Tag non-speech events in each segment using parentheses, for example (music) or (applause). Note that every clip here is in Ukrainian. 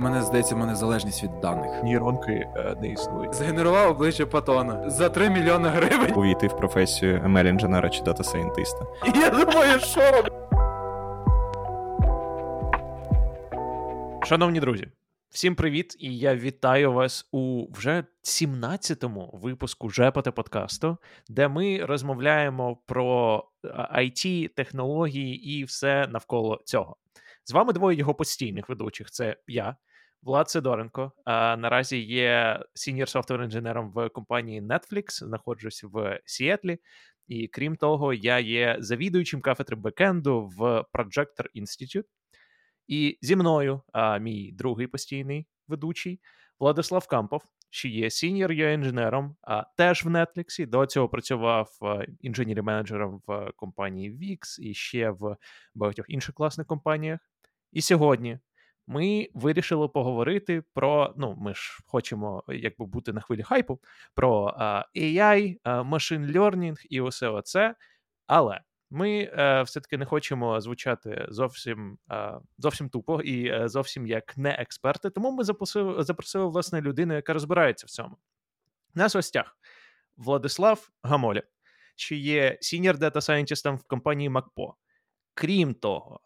Мене здається, мене залежність від даних. Нейронки е, не існують. Згенерував обличчя Патона за 3 мільйони гривень. Увійти в професію ML-інженера чи data scientist а. І я думаю, що Шановні друзі, всім привіт! І я вітаю вас у вже 17-му випуску Жепоте подкасту, де ми розмовляємо про IT, технології і все навколо цього. З вами двоє його постійних ведучих: це я, Влад Сидоренко. А наразі є senior software інженером в компанії Netflix, знаходжусь в Сіетлі. І крім того, я є завідуючим кафедри бекенду в Projector Institute. І зі мною а, мій другий постійний ведучий Владислав Кампов, що є senior інженером, а теж в Netflix. До цього працював engineering менеджером в компанії VIX і ще в багатьох інших класних компаніях. І сьогодні ми вирішили поговорити про. Ну, ми ж хочемо якби бути на хвилі хайпу, про AI, machine learning і усе оце. Але ми е, все-таки не хочемо звучати зовсім е, зовсім тупо і е, зовсім як не експерти. Тому ми запросили, запросили власне людину, яка розбирається в цьому. Нас гостях Владислав Гамоля, що є senior data scientist в компанії МакПо. Крім того,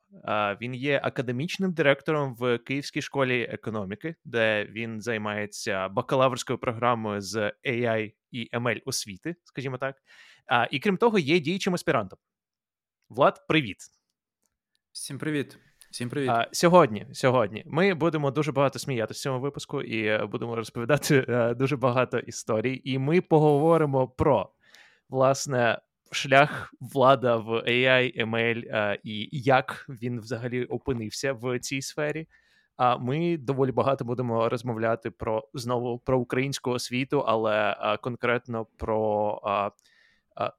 він є академічним директором в Київській школі економіки, де він займається бакалаврською програмою з AI і ML освіти, скажімо так. І крім того, є діючим аспірантом. Влад, привіт. Всім привіт. Всім привіт. А, Сьогодні сьогодні ми будемо дуже багато сміятися в цьому випуску і е, будемо розповідати е, дуже багато історій. І ми поговоримо про власне шлях влада в AI, ML і як він взагалі опинився в цій сфері. А ми доволі багато будемо розмовляти про знову про українську освіту, але конкретно про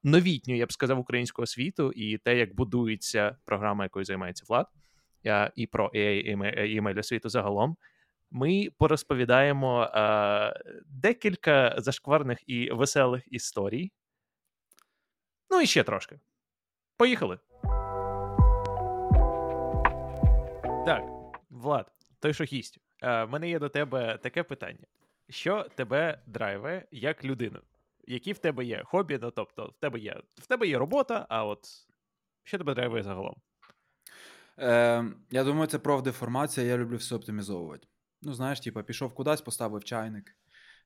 новітню, я б сказав, українську освіту і те, як будується програма, якою займається влад, і про AI і email освіту загалом. Ми порозповідаємо е, декілька зашкварних і веселих історій. Ну і ще трошки. Поїхали. Так, Влад, той, що гість. Е, в мене є до тебе таке питання: що тебе драйве як людину? які в тебе є хобі, ну тобто, в тебе є в тебе є робота, а от що тебе драйвує загалом? Е, Я думаю, це профдеформація, я люблю все оптимізовувати. Ну, знаєш, типу, пішов кудись, поставив чайник.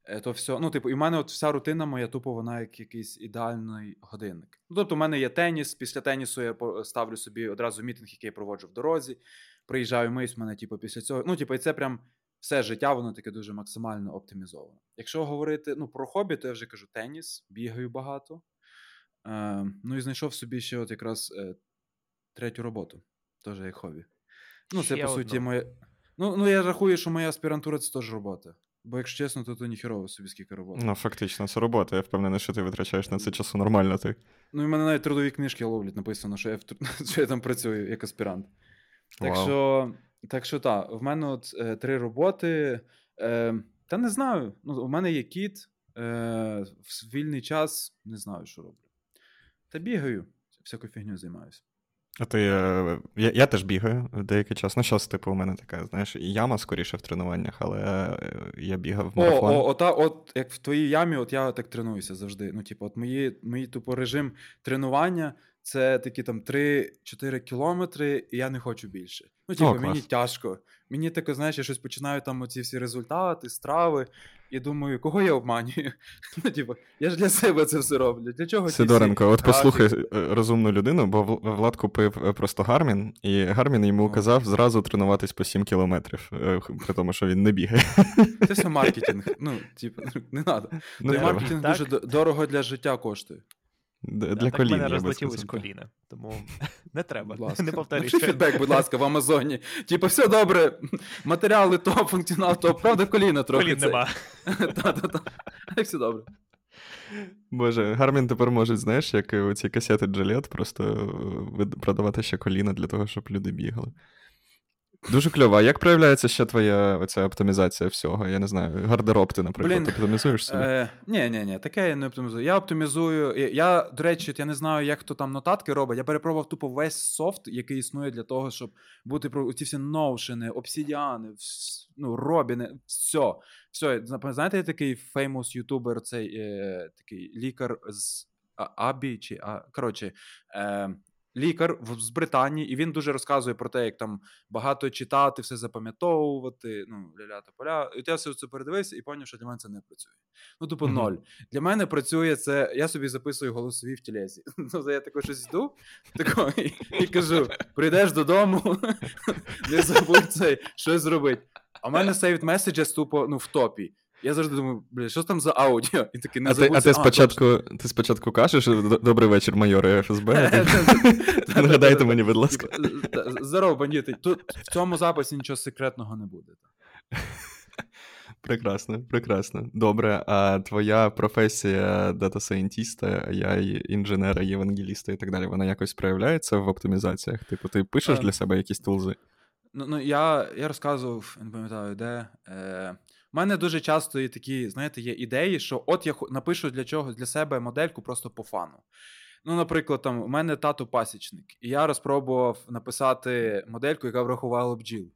Е, то все, ну, типу, і в мене от вся рутина моя тупо вона як якийсь ідеальний годинник. Ну, тобто, у мене є теніс. Після тенісу я ставлю собі одразу мітинг, який я проводжу в дорозі. Приїжджаю мись, мене, типу, після цього. Ну, типу, і це прям все життя воно таке дуже максимально оптимізоване. Якщо говорити ну, про хобі, то я вже кажу теніс, бігаю багато. Е, Ну і знайшов собі ще от якраз е, третю роботу, теж як хобі. Ну, це, ще по суті, моє. Ну, ну, я рахую, що моя аспірантура це теж робота. Бо, якщо чесно, то то ніхерово собі скільки роботи. Ну, фактично, це робота. Я впевнений, що ти витрачаєш на це часу нормально. ти. Ну, і в мене навіть трудові книжки ловлять написано, що я в... (laughs) що я там працюю як аспірант. Так Вау. що так що так, в мене от е, три роботи. Е, Та не знаю. Ну, У мене є кіт. Е, В вільний час не знаю, що роблю. Та бігаю, всякою фігню займаюся. А ти, е, я я теж бігаю деякий час. Ну, зараз, типу, у мене така, знаєш, яма скоріше в тренуваннях, але е, я бігав в марафон. О, о, ота, от як в твоїй ямі, от я так тренуюся завжди. Ну, типу, от мої, мої тупо режим тренування це такі там 3-4 кілометри, і я не хочу більше. Ну, типу, О, мені тяжко. Мені таке, знаєш, я щось починаю там оці всі результати, страви, і думаю, кого я обманюю? (laughs) Ну, типу, я ж для себе це все роблю. Для чого Сидоренко, от послухай е, розумну людину, бо Влад купив е, просто Гармін, і Гармін йому казав зразу тренуватись по 7 кілометрів, е, при тому, що він не бігає. (laughs) Це все маркетинг. Ну, типу, (laughs) не треба. Ну, маркетинг дуже дорого для життя коштує. Для так, колін, мене розлетілось коліна, тому (laughs) не треба. Ласка. Не повторюйте. фідбек, будь ласка, в Амазоні. Типу, все добре, матеріали топ, функціонал топ, правда, коліна трохи. Колін нема. (laughs) Так, все добре. Боже, Гармін тепер можуть, знаєш, як оці касети Джилет, просто продавати ще коліна для того, щоб люди бігали. Дуже кльово. А як проявляється ще твоя оця оптимізація всього? Я не знаю, гардероб ти, наприклад, Блін, оптимізуєш собі? Е, ні, ні, ні, таке я не оптимізую. Я оптимізую. Я, до речі, я не знаю, як хто там нотатки робить. Я перепробував тупо весь софт, який існує для того, щоб бути про ці всі ноушени, обсідіани, ну, робіни, все. все. Знаєте, такий феймус ютубер, цей е, такий лікар з Абі чи а, коротше, е, лікар з Британії, і він дуже розказує про те, як там багато читати, все запам'ятовувати. Ну, ля-ля поля. І я все це передивився і зрозумів, що для мене це не працює. Ну, тупо, mm-hmm. ноль. Для мене працює це. Я собі записую голосові в тілезі. (laughs) Ну, я тако щось йду тако, і, і кажу: прийдеш додому, (laughs) не забудь цей щось зробити. А в мене saved messages тупо ну, в топі. Я завжди думаю, бля, що там за аудіо? І такий не А ти, а ти спочатку ти спочатку кажеш, добрий вечір, майори ФСБ. Нагадайте мені, будь ласка. Здорово, бандити. Тут в цьому записі нічого секретного не буде. (laughs) Прекрасно, прекрасно. Добре. А твоя професія дата-сайентіста, я інженера, євангеліста і так далі, вона якось проявляється в оптимізаціях? Типу, ти пишеш для себе якісь тулзи? Ну, ну я я розказував, не пам'ятаю, де. Е, у мене дуже часто є такі, знаєте, є ідеї, що от я напишу для чогось для себе модельку просто по фану. Ну, наприклад, там у мене тато пасічник, і я розпробував написати модельку, яка врахувала бджіл.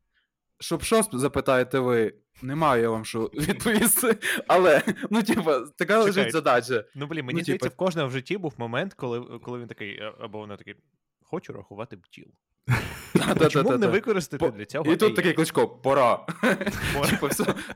Щоб що запитаєте ви, не маю я вам що (laughs) відповісти. Але, ну, типа, така лежить задача. Ну, блін, мені ну, здається, типа... в кожного в житті був момент, коли коли він такий, або вона такий, хочу рахувати бджіл. Чому б не використати для цього? І тут такий кличко, пора.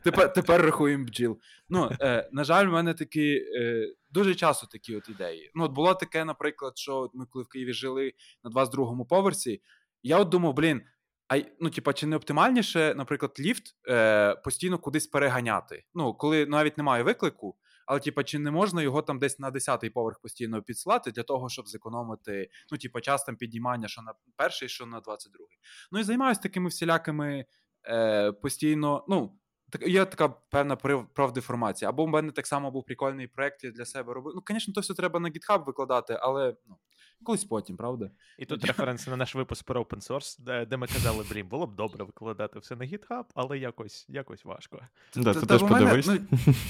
Типу, тепер рахуємо бджіл. Ну, е, На жаль, в мене такі е, дуже часто такі от ідеї. Ну, от Було таке, наприклад, що ми коли в Києві жили на 22-му поверсі, я от думав, блін. А ну, типа, чи не оптимальніше, наприклад, ліфт е, постійно кудись переганяти? Ну, коли навіть немає виклику, але, типа, чи не можна його там десь на 10-й поверх постійно підслати для того, щоб зекономити, ну, типа, час там піднімання, що на перший, що на 22-й. Ну і займаюся такими всілякими е, постійно. ну, так, Є така певна правдеформація. Або в мене так само був прикольний проєкт, я для себе робив. Ну, звісно, то все треба на GitHub викладати, але ну, Колись потім, правда? І тут референс на наш випуск про open source, де, де ми казали, блін, було б добре викладати все на GitHub, але якось якось важко. Да, ти теж подивись. Ну,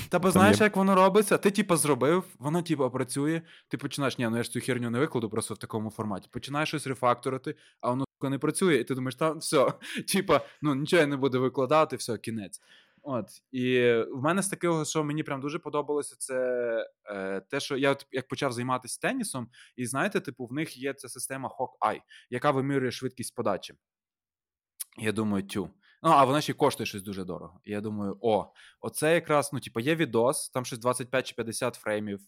та бо знаєш, як воно робиться? Ти, типу, зробив, воно, типу, працює. Ти починаєш, ні, ну я ж цю херню не викладу просто в такому форматі. Починаєш щось рефакторити, а воно не працює, і ти думаєш, там все, (laughs) типа, ну нічого я не буду викладати, все, кінець. От і в мене з такого, що мені прям дуже подобалося, це е, те, що я от як почав займатися тенісом, і знаєте, типу, в них є ця система Hawk-Eye, яка вимірює швидкість подачі. Я думаю, тю. Ну, а вона ще коштує щось дуже дорого. І я думаю, о, оце якраз, ну, типу, є відос, там щось 25 чи 50 фреймів.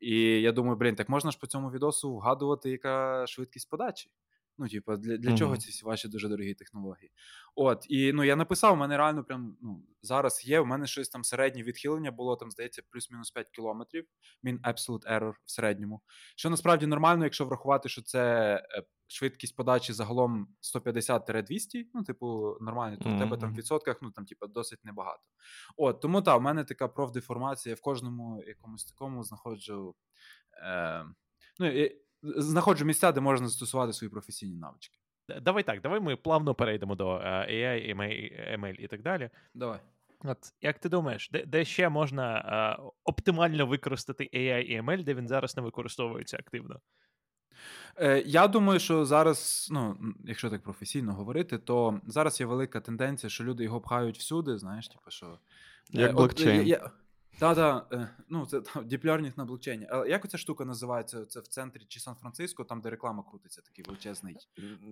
І я думаю, блін, так можна ж по цьому відосу вгадувати, яка швидкість подачі. Ну, типу, для для mm-hmm. чого ці ваші дуже дорогі технології? От, і ну я написав, у мене реально прям ну, зараз є. У мене щось там середнє відхилення було, там, здається, плюс-мінус 5 кілометрів. Мін absolute error в середньому. Що насправді нормально, якщо врахувати, що це е, швидкість подачі загалом 150-200, ну, типу, нормально, то mm-hmm. в тебе там в відсотках, ну там, типу, досить небагато. От, тому так, у мене така профдеформація в кожному якомусь такому знаходжу. Е, ну, знаходжу місця, де можна застосувати свої професійні навички. Давай так, давай ми плавно перейдемо до е, AI, ML і так далі. Давай. От як ти думаєш, де де ще можна а, е, оптимально використати AI і ML, де він зараз не використовується активно? Е, Я думаю, що зараз, ну якщо так професійно говорити, то зараз є велика тенденція, що люди його пхають всюди. Знаєш, типу, що як блокчейн. Я, так, так, ну це (laughs) діплернінг на блокчейні. Але як оця штука називається? Це в центрі чи Сан-Франциско, там, де реклама крутиться, такий величезний.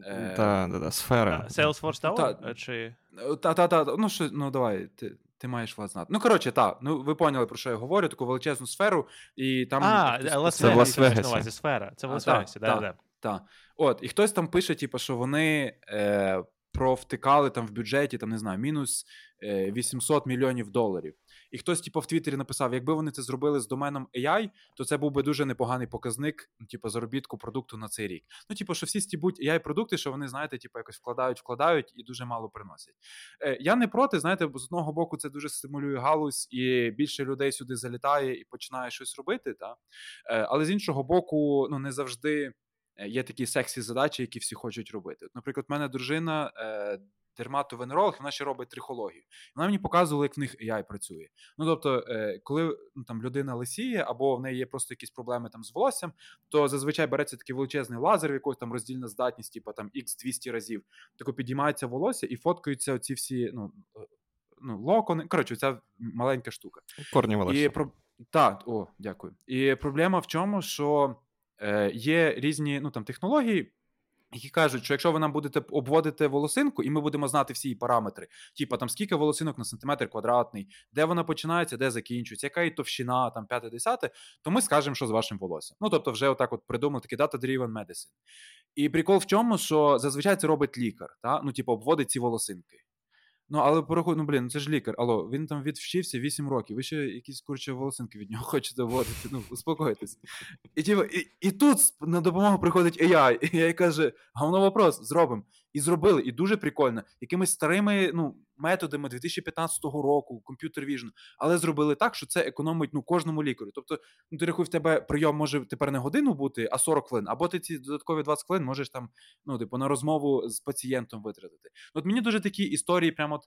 Е... Так, так, так, сфера. Salesforce Tower? Та, чи... та, та, та, ну, що, ну давай, ти, ти маєш вас знати. Ну, коротше, так, ну ви поняли, про що я говорю, таку величезну сферу, і там. А, Лас-Вегасі. Сфера. Це в Лас-Вегасі, так. Так, так. От, і хтось там пише, типу, що вони. Е, Провтикали там в бюджеті, там не знаю, мінус 800 мільйонів доларів. І хтось, типу, в Твіттері написав: якби вони це зробили з доменом AI, то це був би дуже непоганий показник, ну, типу, заробітку продукту на цей рік. Ну, типу, що всі ці будь ai продукти, що вони, знаєте, типу, якось вкладають, вкладають і дуже мало приносять. Е, Я не проти, знаєте, бо з одного боку це дуже стимулює галузь, і більше людей сюди залітає і починає щось робити. Та? Е, Але з іншого боку, ну не завжди. Е, є такі сексі задачі, які всі хочуть робити. Наприклад, в мене дружина дерматовенеролог, вона ще робить трихологію. Вона мені показувала, як в них AI працює. Ну тобто, е, коли ну, там людина лисіє, або в неї є просто якісь проблеми там з волоссям, то зазвичай береться такий величезний лазер, в якогось там роздільна здатність, типу там x 200 разів. Тако підіймається волосся і фоткаються оці всі ну, е, ну, локони. Коротше, ця маленька штука. Корні волосся. І про... Так, о, дякую. І проблема в чому, що е, є різні ну, там, технології, які кажуть, що якщо ви нам будете обводити волосинку, і ми будемо знати всі її параметри, типу там скільки волосинок на сантиметр квадратний, де вона починається, де закінчується, яка її товщина, там 5-10, то ми скажемо, що з вашим волоссям. Ну тобто, вже отак от придумав такий data-driven medicine. І прикол в чому, що зазвичай це робить лікар, та? ну, типу, обводить ці волосинки. Ну, але порахуй, ну блін, ну це ж лікар. Алло, він там відвчився 8 років. Ви ще якісь курчі волосинки від нього (laughs) хочете вводити. Ну, успокойтесь. І типу, і, і тут на допомогу приходить AI, і я каже: говно вопрос, зробимо. І зробили, і дуже прикольно, якимись старими ну, методами 2015 року, комп'ютер віжн, але зробили так, що це економить ну, кожному лікарю. Тобто, ну, ти рахуй, в тебе прийом може тепер не годину бути, а 40 хвилин, або ти ці додаткові 20 хвилин можеш там ну, типу, на розмову з пацієнтом витратити. От мені дуже такі історії, прямо от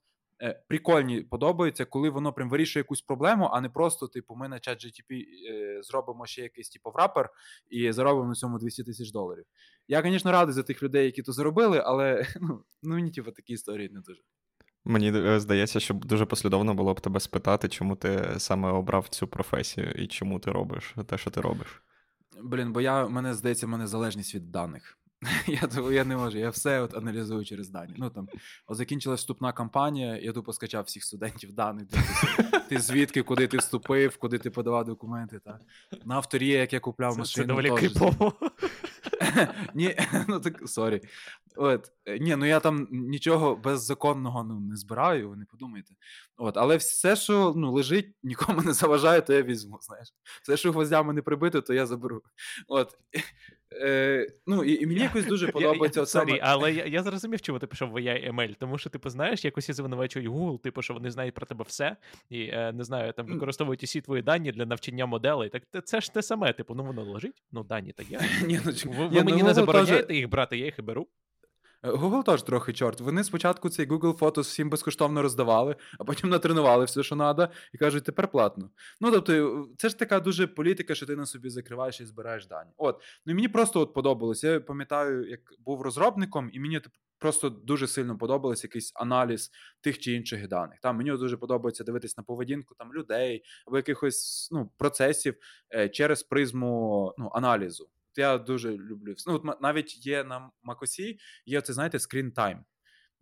прикольні подобаються, коли воно прям вирішує якусь проблему, а не просто, типу, ми на чат GTP е, зробимо ще якийсь типу врапер і заробимо на цьому 200 тисяч доларів. Я, звісно, радий за тих людей, які то зробили, але (laughs) ну, ну мені типу, такі історії не дуже. Мені е, здається, що дуже послідовно було б тебе спитати, чому ти саме обрав цю професію і чому ти робиш те, що ти робиш. Блін, бо я мене здається, в мене залежність від даних. (laughs) Я я не можу, я все от аналізую через дані. Ну там от закінчилась вступна кампанія, я тупо скачав всіх студентів даних. Ти звідки, куди ти вступив, куди ти подавав документи. Так. На AUTO.RIA, як я купляв це, машину. Це доволі крипово. (laughs) Ні, (laughs) ну так sorry. От, Ні, ну я там нічого беззаконного ну, не збираю, ви не подумайте. От, Але все, що ну, лежить, нікому не заважає, то я візьму. знаєш. Все, що гвоздями не прибито, то я заберу. От. Е, Ну, і, і мені якось дуже (laughs) подобається. Саме... але я я зрозумів, чому ти пішов в AI ML, тому що, типу, знаєш, якось я звинувачують Google, типу, що вони знають про тебе все, і е, не знаю, там використовують усі твої дані для навчання моделей. Так це ж те саме, типу, ну воно лежить, ну дані та я. Ні, ну, Ви, ви мені ну, не забороняєте їх брати, я їх і беру. Е, Google теж трохи чорт. Вони спочатку цей Google Photos всім безкоштовно роздавали, а потім натренували все, що треба, і кажуть, тепер платно. Ну тобто, це ж така дуже політика, що ти на собі закриваєш і збираєш дані. От, ну мені просто от подобалось. Я пам'ятаю, як був розробником, і мені просто дуже сильно подобався якийсь аналіз тих чи інших даних. Там мені дуже подобається дивитись на поведінку там людей або якихось ну, процесів е, через призму ну, аналізу я дуже люблю. Ну, от навіть є на Макосі, є це, знаєте, screen time.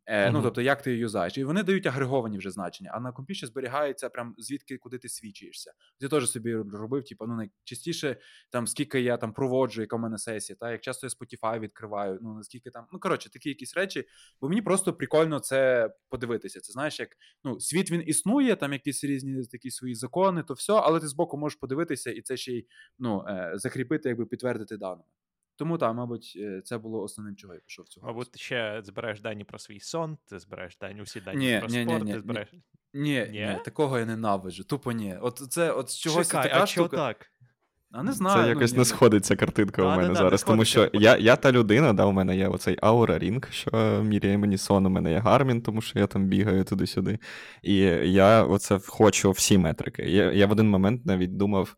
Е, uh-huh. Ну, тобто, як ти її юзаєш. І вони дають агреговані вже значення, а на компі ще зберігається прям звідки куди ти свідчуєшся. Я теж собі робив, типу, ну найчастіше там скільки я там проводжу, яка в мене сесія, та як часто я Spotify відкриваю, ну наскільки там. Ну, коротше, такі якісь речі. Бо мені просто прикольно це подивитися. Це знаєш, як ну, світ він існує, там якісь різні такі свої закони, то все, але ти збоку можеш подивитися і це ще й ну, е, закріпити, якби підтвердити даними. Тому так, мабуть, е, це було основним, чого я пішов цього. Мабуть, ти ще збираєш дані про свій сон, ти збираєш дані усі дані ні, про ні, спорт, ні, ти збираєш. Ні, ні, ні, такого я ненавиджу. Тупо ні. От це от з чогось Чекай, така а штука. так? А не знаю. Це якось ну, не сходиться картинка а, у мене да, зараз. Тому що я я та людина, да, у мене є оцей Aura Ring, що міряє мені сон, у мене є Garmin, тому що я там бігаю туди-сюди. І я оце хочу всі метрики. Я, я в один момент навіть думав.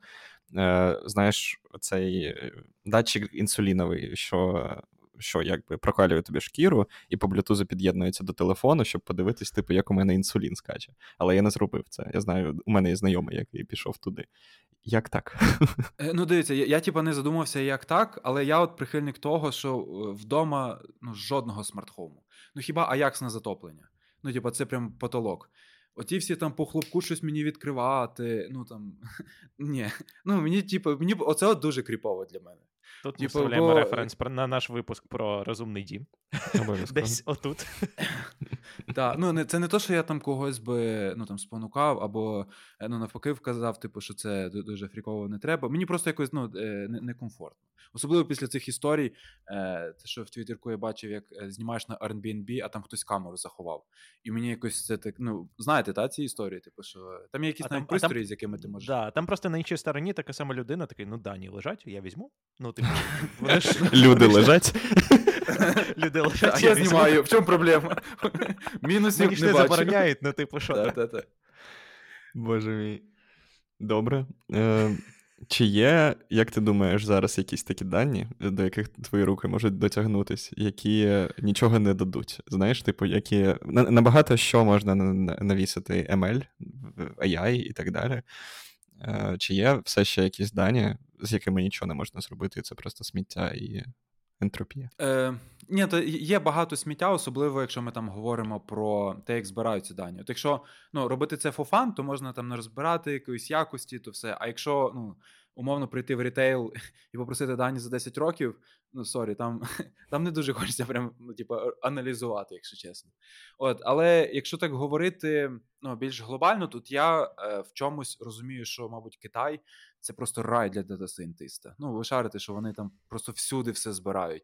Е, знаєш, цей е, датчик інсуліновий, що що якби прокалює тобі шкіру, і по блютузу під'єднується до телефону, щоб подивитись, типу, як у мене інсулін скаче. Але я не зробив це. Я знаю, у мене є знайомий, який пішов туди. Як так? (laughs) Е, ну, дивіться, я, я типа не задумався, як так, але я от прихильник того, що вдома ну, жодного смартхому. Ну хіба Аякс на затоплення? Ну, типа, це прям потолок. Оті всі там по хлопку щось мені відкривати. Ну там (laughs) ні. Ну мені, типу, мені оце от дуже кріпово для мене. Тут ми типу, вставляємо бо... референс на наш випуск про розумний дім. (laughs) Десь отут. (laughs) Так, ну це не то, що я там когось би ну, там, спонукав, або е, ну, навпаки вказав, типу, що це дуже фріково не треба. Мені просто якось ну, е, некомфортно. Особливо після цих історій, е, те, що в Твіттерку я бачив, як знімаєш на Airbnb, а там хтось камеру заховав. І мені якось це так, ну, знаєте, та, ці історії, типу, що там є якісь навіть пристрої, з якими ти можеш. Да, Там просто на іншій стороні така сама людина, такий, ну дані лежать, я візьму. Ну, типу, Люди лежать. люди А лежать. я знімаю, в чому проблема? Мінусів Мені ж не не забороняють, ну типу, що? Та, ти? та, та. Боже мій. Добре. Е, чи є, як ти думаєш, зараз якісь такі дані, до яких твої руки можуть дотягнутися, які нічого не дадуть? Знаєш, типу, які набагато що можна на- на- навісити ML, AI і так далі. Е, чи є все ще якісь дані, з якими нічого не можна зробити, це просто сміття і ентропія? Е, ні, то є багато сміття, особливо якщо ми там говоримо про те, як збираються дані. От якщо ну, робити це for fun, то можна там не розбирати якоїсь якості, то все. А якщо ну, умовно прийти в рітейл і попросити дані за 10 років, ну sorry, там, (laughs) там не дуже хочеться прям ну, типу, аналізувати, якщо чесно. От, але якщо так говорити ну, більш глобально, тут я е, в чомусь розумію, що, мабуть, Китай це просто рай для дата-сайентиста. Ну, ви шарите, що вони там просто всюди все збирають.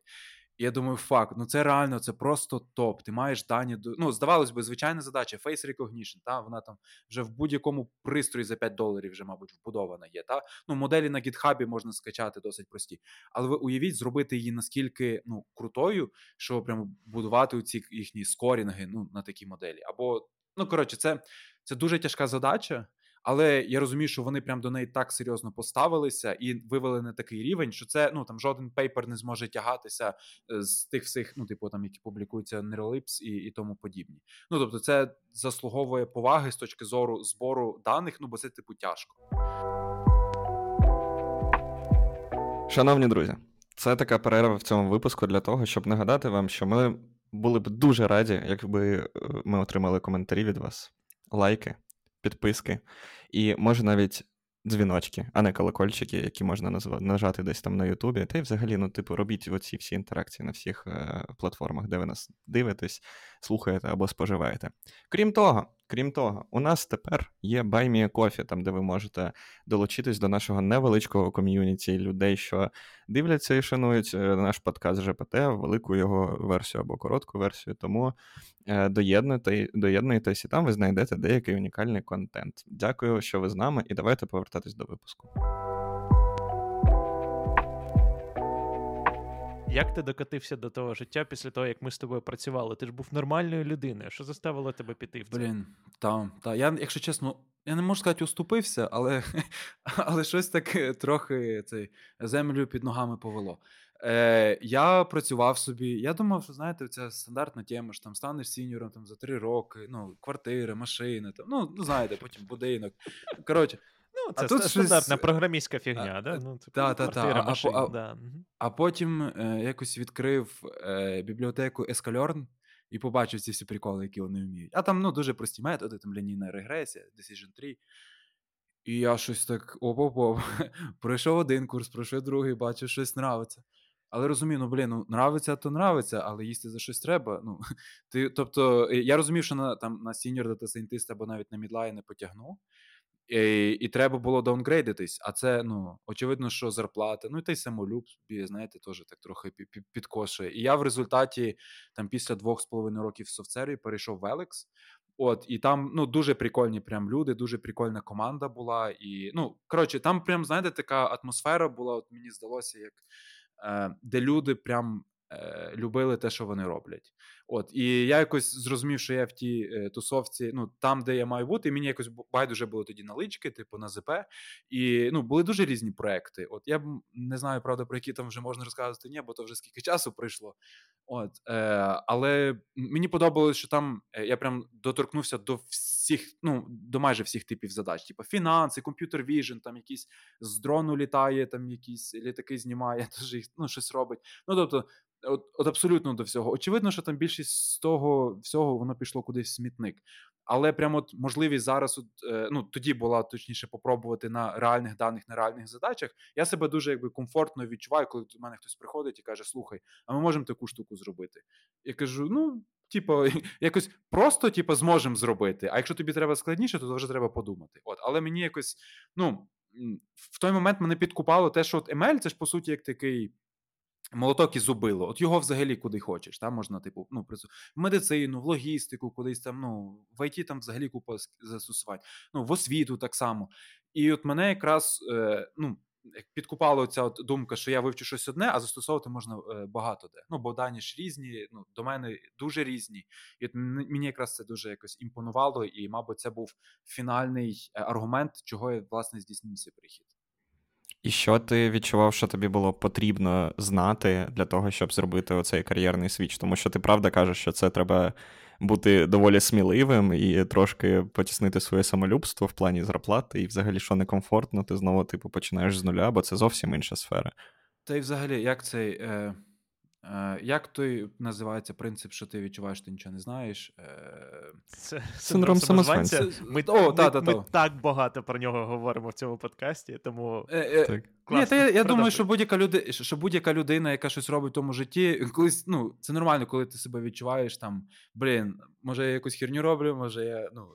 Я думаю, факт, ну це реально, це просто топ. Ти маєш дані до. Ну, здавалось би, звичайна задача, face recognition, та вона там вже в будь-якому пристрої за 5 доларів вже, мабуть, вбудована є. Та? Ну, моделі на гітхабі можна скачати досить прості. Але ви уявіть, зробити її наскільки ну, крутою, що прямо будувати ці їхні скорінги ну, на такі моделі. Або, ну коротше, це, це дуже тяжка задача. Але я розумію, що вони прям до неї так серйозно поставилися і вивели на такий рівень, що це ну там жоден paper не зможе тягатися е, з тих всіх, ну типу там, які публікуються NeurIPS і, і тому подібні. Ну тобто, це заслуговує поваги з точки зору збору даних, ну бо це типу тяжко. Шановні друзі, це така перерва в цьому випуску для того, щоб нагадати вам, що ми були б дуже раді, якби е, ми отримали коментарі від вас, лайки, підписки і може навіть дзвіночки, а не колокольчики, які можна назва- нажати десь там на Ютубі. Та й взагалі, ну, типу, робіть оці всі інтеракції на всіх е, платформах, де ви нас дивитесь, слухаєте або споживаєте. Крім того, крім того, у нас тепер є Кофі, там, де ви можете долучитись до нашого невеличкого ком'юніті людей, що дивляться і шанують е, наш подкаст ЖПТ, велику його версію або коротку версію. Тому е, доєднуйтесь, і там ви знайдете деякий унікальний контент. Дякую, що ви з нами, і давайте повертатись до випуску. Як ти докотився до того життя після того, як ми з тобою працювали? Ти ж був нормальною людиною. Що заставило тебе піти в це? Блін, та, та. Я, якщо чесно, я не можу сказати, уступився, але, (laughs) але щось таке трохи цей, землю під ногами повело. Е, я працював собі. Я думав, що знаєте, це стандартна тема, що там станеш сіньором там, за три роки, ну, квартири, машини, там, ну, ну знаєте, потім будинок. Коротше, Ну, А тут ст- щось- стандартна програмістська фігня, А, да? Ну, типу, та-та-та, квартира, а- а- а- да. А потім е, якось відкрив е, бібліотеку Escalern і побачив ці всі приколи, які вони вміють. А там ну, дуже прості методи, там лінійна регресія, Decision Tree. І я щось так оп-оп-оп. (laughs) Пройшов один курс, пройшов другий, бачу, щось нравиться. Але розумію, ну блін, ну нравиться, то нравиться, але їсти за щось треба. Ну, (laughs) ти, тобто, я розумів, що на, там, на senior data scientist або навіть на мідлай не потягну. І, і треба було даунгрейдитись, а це, ну, очевидно, що зарплата, ну і той самолюб, знаєте, теж так трохи пі- пі- підкошує. І я в результаті, там, після двох з половиною років в софтсерві перейшов в Elex. От, і там ну, дуже прикольні прям люди, дуже прикольна команда була. І, ну, коротше, там прям, знаєте, така атмосфера була, от мені здалося, як е, де люди прям е, любили те, що вони роблять. От, і я якось зрозумів, що я в тій е, тусовці, ну там, де я маю бути, і мені якось байдуже було тоді налички, типу на ЗП. І ну, були дуже різні проекти. От я не знаю, правда, про які там вже можна розказувати, ні, бо то вже скільки часу пройшло. От, е, але мені подобалось, що там е, я прям доторкнувся до всіх, ну до майже всіх типів задач, типу фінанси, комп'ютер віжн, там якісь з дрону літає, там якісь літаки знімає, (laughs) теж їх ну, щось робить. Ну тобто, от, от абсолютно до всього. Очевидно, що там більшість з того всього воно пішло кудись в смітник. Але прямо от можливість зараз, от, е, ну тоді була точніше попробувати на реальних даних, на реальних задачах. Я себе дуже якби комфортно відчуваю, коли до мене хтось приходить і каже: Слухай, а ми можемо таку штуку зробити. Я кажу: ну. Типу, (laughs) якось просто типу, зможемо зробити. А якщо тобі треба складніше, то вже треба подумати. От, але мені якось, ну в той момент мене підкупало те, що от ML це ж по суті як такий молоток і зубило. От його взагалі куди хочеш. Там можна, типу, ну, в медицину, в логістику, кудись там, ну, в ІТ там взагалі купа застосувань, ну, в освіту так само. І от мене якраз, е, ну, підкупала ця думка, що я вивчу щось одне, а застосовувати можна е, багато де. Ну, бо дані ж різні, ну, до мене дуже різні. І от мені якраз це дуже якось імпонувало, і, мабуть, це був фінальний е, аргумент, чого я власне здійснив цей прихід. І що ти відчував, що тобі було потрібно знати для того, щоб зробити оцей кар'єрний свіч? Тому що ти правда кажеш, що це треба бути доволі сміливим і трошки потіснити своє самолюбство в плані зарплати, і взагалі, що некомфортно, ти знову типу починаєш з нуля, бо це зовсім інша сфера. Та й взагалі, як цей. Е... Е, як той називається принцип, що ти відчуваєш, що ти нічого не знаєш? Е, це Синдром самозванця. Ми, О, та, та, ми, ми так багато про нього говоримо в цьому подкасті, тому. Е, так. Ні, та Я я думаю, що будь-яка людина, що будь-яка людина, яка щось робить в тому житті, колись, ну, це нормально, коли ти себе відчуваєш там, блін, може я якусь херню роблю, може я. ну,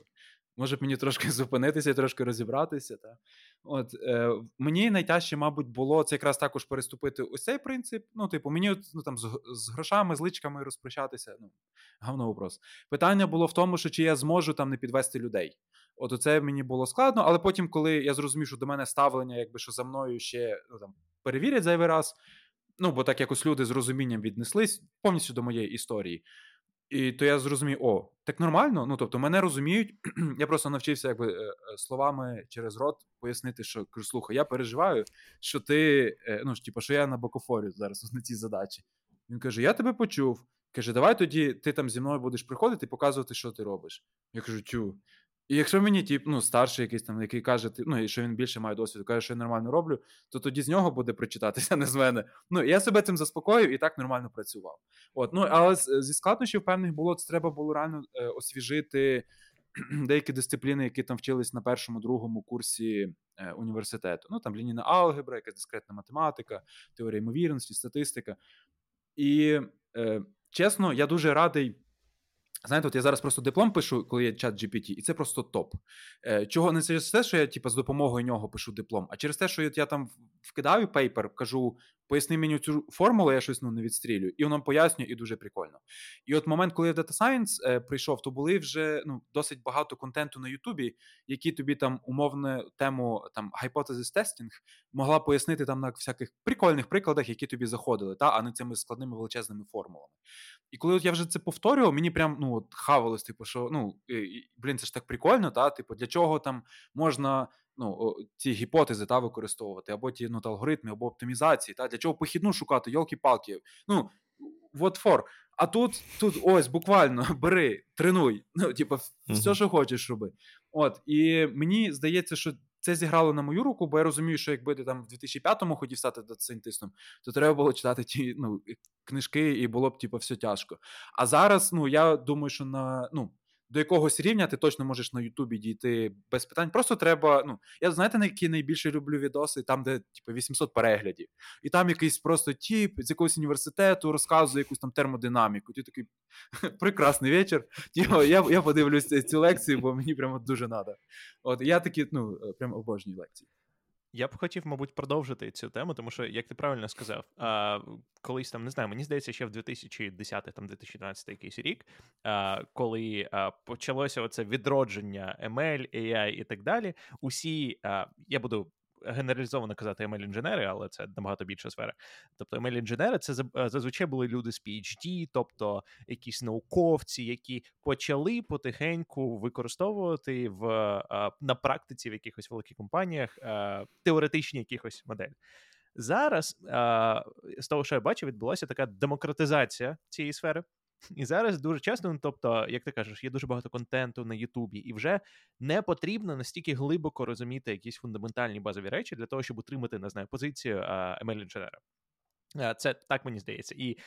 Може б мені трошки (laughs) зупинитися трошки розібратися. Та? От, е, Мені найтяжче, мабуть, було це якраз також переступити ось цей принцип. Ну, типу, мені ну, там, з, з грошами, з личками розпрощатися. ну, Гавно вопрос. Питання було в тому, що чи я зможу там не підвести людей. От це мені було складно, але потім, коли я зрозумів, що до мене ставлення, якби що за мною ще ну, там, перевірять зайвий раз. Ну, бо так якось люди з розумінням віднеслись повністю до моєї історії. І то я зрозумів, о, так нормально. Ну тобто, мене розуміють. (clears throat) Я просто навчився якби е, е, словами через рот пояснити, що слухай, я переживаю, що ти е, ну ж типу, що я на бокофорі зараз (laughs) на цій задачі. Він каже: Я тебе почув. Каже, давай тоді ти там зі мною будеш приходити і показувати, що ти робиш. Я кажу, тю. І якщо мені тип, ну, старший якийсь там, який каже, ну, і що він більше має досвіду, каже, що я нормально роблю, то тоді з нього буде причитатися, (laughs) не з мене. Ну, я себе цим заспокоїв і так нормально працював. От, ну, Але зі складнощів певних було, це треба було реально е, освіжити (clears throat) деякі дисципліни, які там вчились на першому, другому курсі е, університету. Ну, там лінійна алгебра, якась дискретна математика, теорія ймовірності, статистика. І е, чесно, я дуже радий. Знаєте, от я зараз просто диплом пишу, коли є чат GPT, і це просто топ. Е, Чого не через те, що я типу, з допомогою нього пишу диплом, а через те, що я там вкидаю paper, кажу, поясни мені цю формулу, я щось ну, не відстрілюю, і воно пояснює, і дуже прикольно. І от момент, коли я в Data Science е, прийшов, то були вже ну, досить багато контенту на Ютубі, які тобі там умовну тему там hypothesis testing могла пояснити там на всяких прикольних прикладах, які тобі заходили, та, а не цими складними величезними формулами. І коли от я вже це повторював, мені прям ну, от хавалось, типу, що ну, блін, це ж так прикольно, та, типу, для чого там можна ну, ці гіпотези та, використовувати, або ті ну, та, алгоритми, або оптимізації, та, для чого похідну шукати, йолки-палки. Ну, what for? А тут тут ось буквально (laughs) бери, тренуй, ну, типу, все, що хочеш роби. От, І мені здається, що це зіграло на мою руку, бо я розумію, що якби ти там в 2005-му хотів стати доцентистом, то треба було читати ті ну, книжки, і було б типу, все тяжко. А зараз, ну я думаю, що на ну до якогось рівня ти точно можеш на Ютубі дійти без питань. Просто треба. Ну, я знаєте, на які найбільше люблю відоси, там, де типу, 800 переглядів, і там якийсь просто тіп з якогось університету розказує якусь там термодинаміку. Ти такий (laughs) прекрасний вечір. Тіпо, я я подивлюсь цю лекцію, бо мені прямо дуже треба. От я такі, ну, прям обожнюю лекції. Я б хотів, мабуть, продовжити цю тему, тому що, як ти правильно сказав, колись там не знаю, мені здається, ще в 2010 там 2012 якийсь рік, коли почалося оце відродження ML, AI і так далі. Усі я буду генералізовано казати ml інженери але це набагато більша сфера. Тобто ml інженери це е, зазвичай були люди з PhD, тобто якісь науковці, які почали потихеньку використовувати в е, на практиці в якихось великих компаніях е, теоретичні якихось моделі. Зараз з того, що я бачу, відбулася така демократизація цієї сфери. І зараз дуже часто, ну тобто, як ти кажеш, є дуже багато контенту на Ютубі, і вже не потрібно настільки глибоко розуміти якісь фундаментальні базові речі для того, щоб утримати не знаю, позицію ml інженера Це так мені здається. І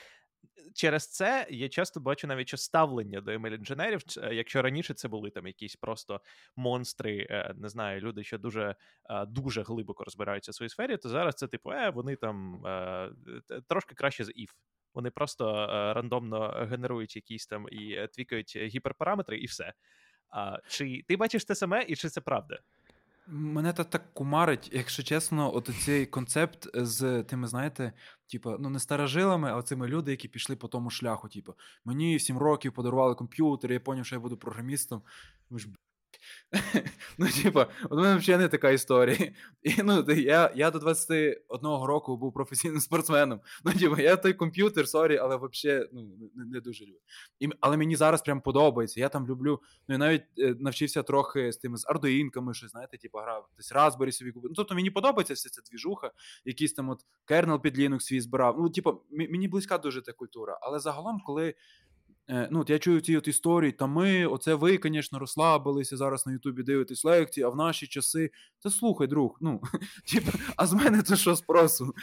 через це я часто бачу навіть що ставлення до ml інженерів Якщо раніше це були там якісь просто монстри, е, не знаю, люди, що дуже дуже глибоко розбираються в своїй сфері, то зараз це типу, е, вони там е, трошки краще з if. Вони просто е, рандомно генерують якісь там і е, твікають гіперпараметри, і все. А, Чи ти бачиш те саме, і чи це правда? Мене так так кумарить, якщо чесно, от цей концепт з тими, знаєте, типу, ну не старожилами, а цими люди, які пішли по тому шляху. Типу, мені сім років подарували комп'ютер, я зрозумів, що я буду програмістом. Ви ж (laughs) Ну, типа, у мене взагалі не така історія. (laughs) І, ну, Я я до 21 року був професійним (laughs) спортсменом. Ну, типа, я той комп'ютер, sorry, але взагалі ну, не, не дуже люблю. Але мені зараз прям подобається. Я там люблю. Ну, я навіть е, навчився трохи з тими з ардуїнками, що, знаєте, типу, грав десь Raspberry собі купив. Ну, тобто мені подобається вся ця двіжуха, якийсь там от кернел під Linux свій збирав. Ну, типу, мені близька дуже та культура. Але загалом, коли. Е, ну, от Я чую ці от історії, та ми, оце ви, звісно, розслабилися, зараз на Ютубі дивитесь лекції, а в наші часи. Та слухай, друг, ну, (laughs) типу, а з мене це що спросу?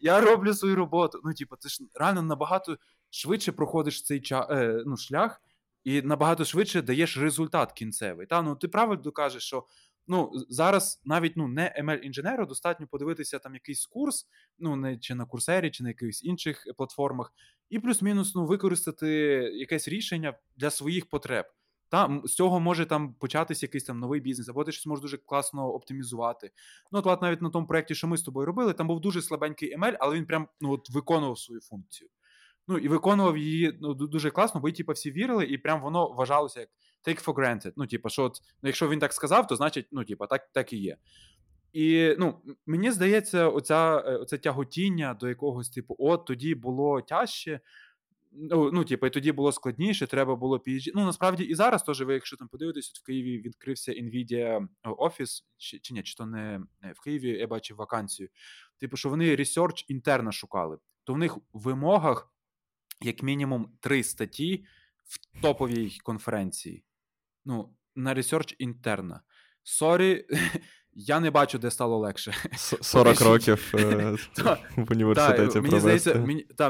Я роблю свою роботу. Ну, типу, ти ж реально набагато швидше проходиш цей ча, е, ну, шлях і набагато швидше даєш результат кінцевий. Та? Ну, Ти правильно кажеш, що ну, зараз навіть ну, не ML-інженеру достатньо подивитися там якийсь курс, ну, не чи на курсері, чи на якихось інших платформах, і плюс-мінус ну, використати якесь рішення для своїх потреб. Та, з цього може там початися якийсь там новий бізнес, або ти щось можеш дуже класно оптимізувати. Ну, от навіть на тому проєкті, що ми з тобою робили, там був дуже слабенький ML, але він прям ну, от виконував свою функцію. Ну, і виконував її ну, дуже класно, бо типу, всі вірили, і прям воно вважалося як take for granted. Ну, типу, що от, ну, якщо він так сказав, то значить, ну, типу, так так і є. І ну, мені здається, оця, е, оце тяготіння до якогось, типу, от тоді було тяжче. Ну, ну, типу, і тоді було складніше, треба було PhD. Ну, насправді, і зараз теж ви, якщо там подивитесь, в Києві відкрився Nvidia офіс, чи, чи ні, чи то не в Києві я бачив вакансію. Типу, що вони research інтерна шукали. То в них в вимогах, як мінімум, три статті в топовій конференції ну, на research інтерна. Sorry, (laughs) я не бачу, де стало легше. 40 років е, (laughs) в університеті здається,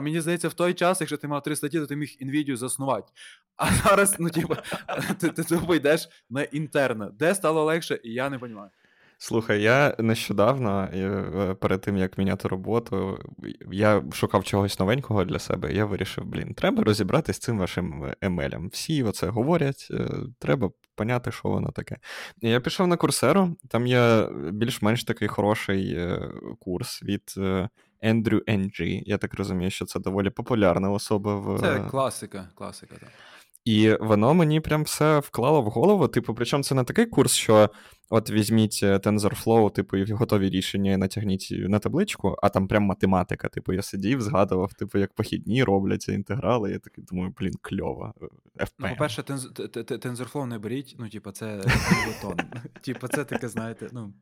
мені, здається, в той час, якщо ти мав три статті, то ти міг NVIDIA заснувати. А зараз, ну, типу, (laughs) ти, ти, ти йдеш на інтерна. Де стало легше, і я не розумію. Слухай, я нещодавно, е, перед тим як міняти роботу, я шукав чогось новенького для себе. Я вирішив, блін, треба розібратися з цим вашим емелем. Всі оце говорять, е, треба поняти, що воно таке. Я пішов на курсеру, там є більш-менш такий хороший е, курс від Ендрю Енджі. Я так розумію, що це доволі популярна особа в. Це класика, класика, так. І воно мені прям все вклало в голову. Типу, причому це не такий курс, що от візьміть е, TensorFlow, типу, і готові рішення натягніть на табличку, а там прям математика. Типу, я сидів, згадував, типу, як похідні робляться інтеграли. Я такий думаю, блін, кльово. FPM. Ну, по-перше, TensorFlow не беріть, ну, типу, це (laughs) бетон. Типу, це таке, знаєте, ну.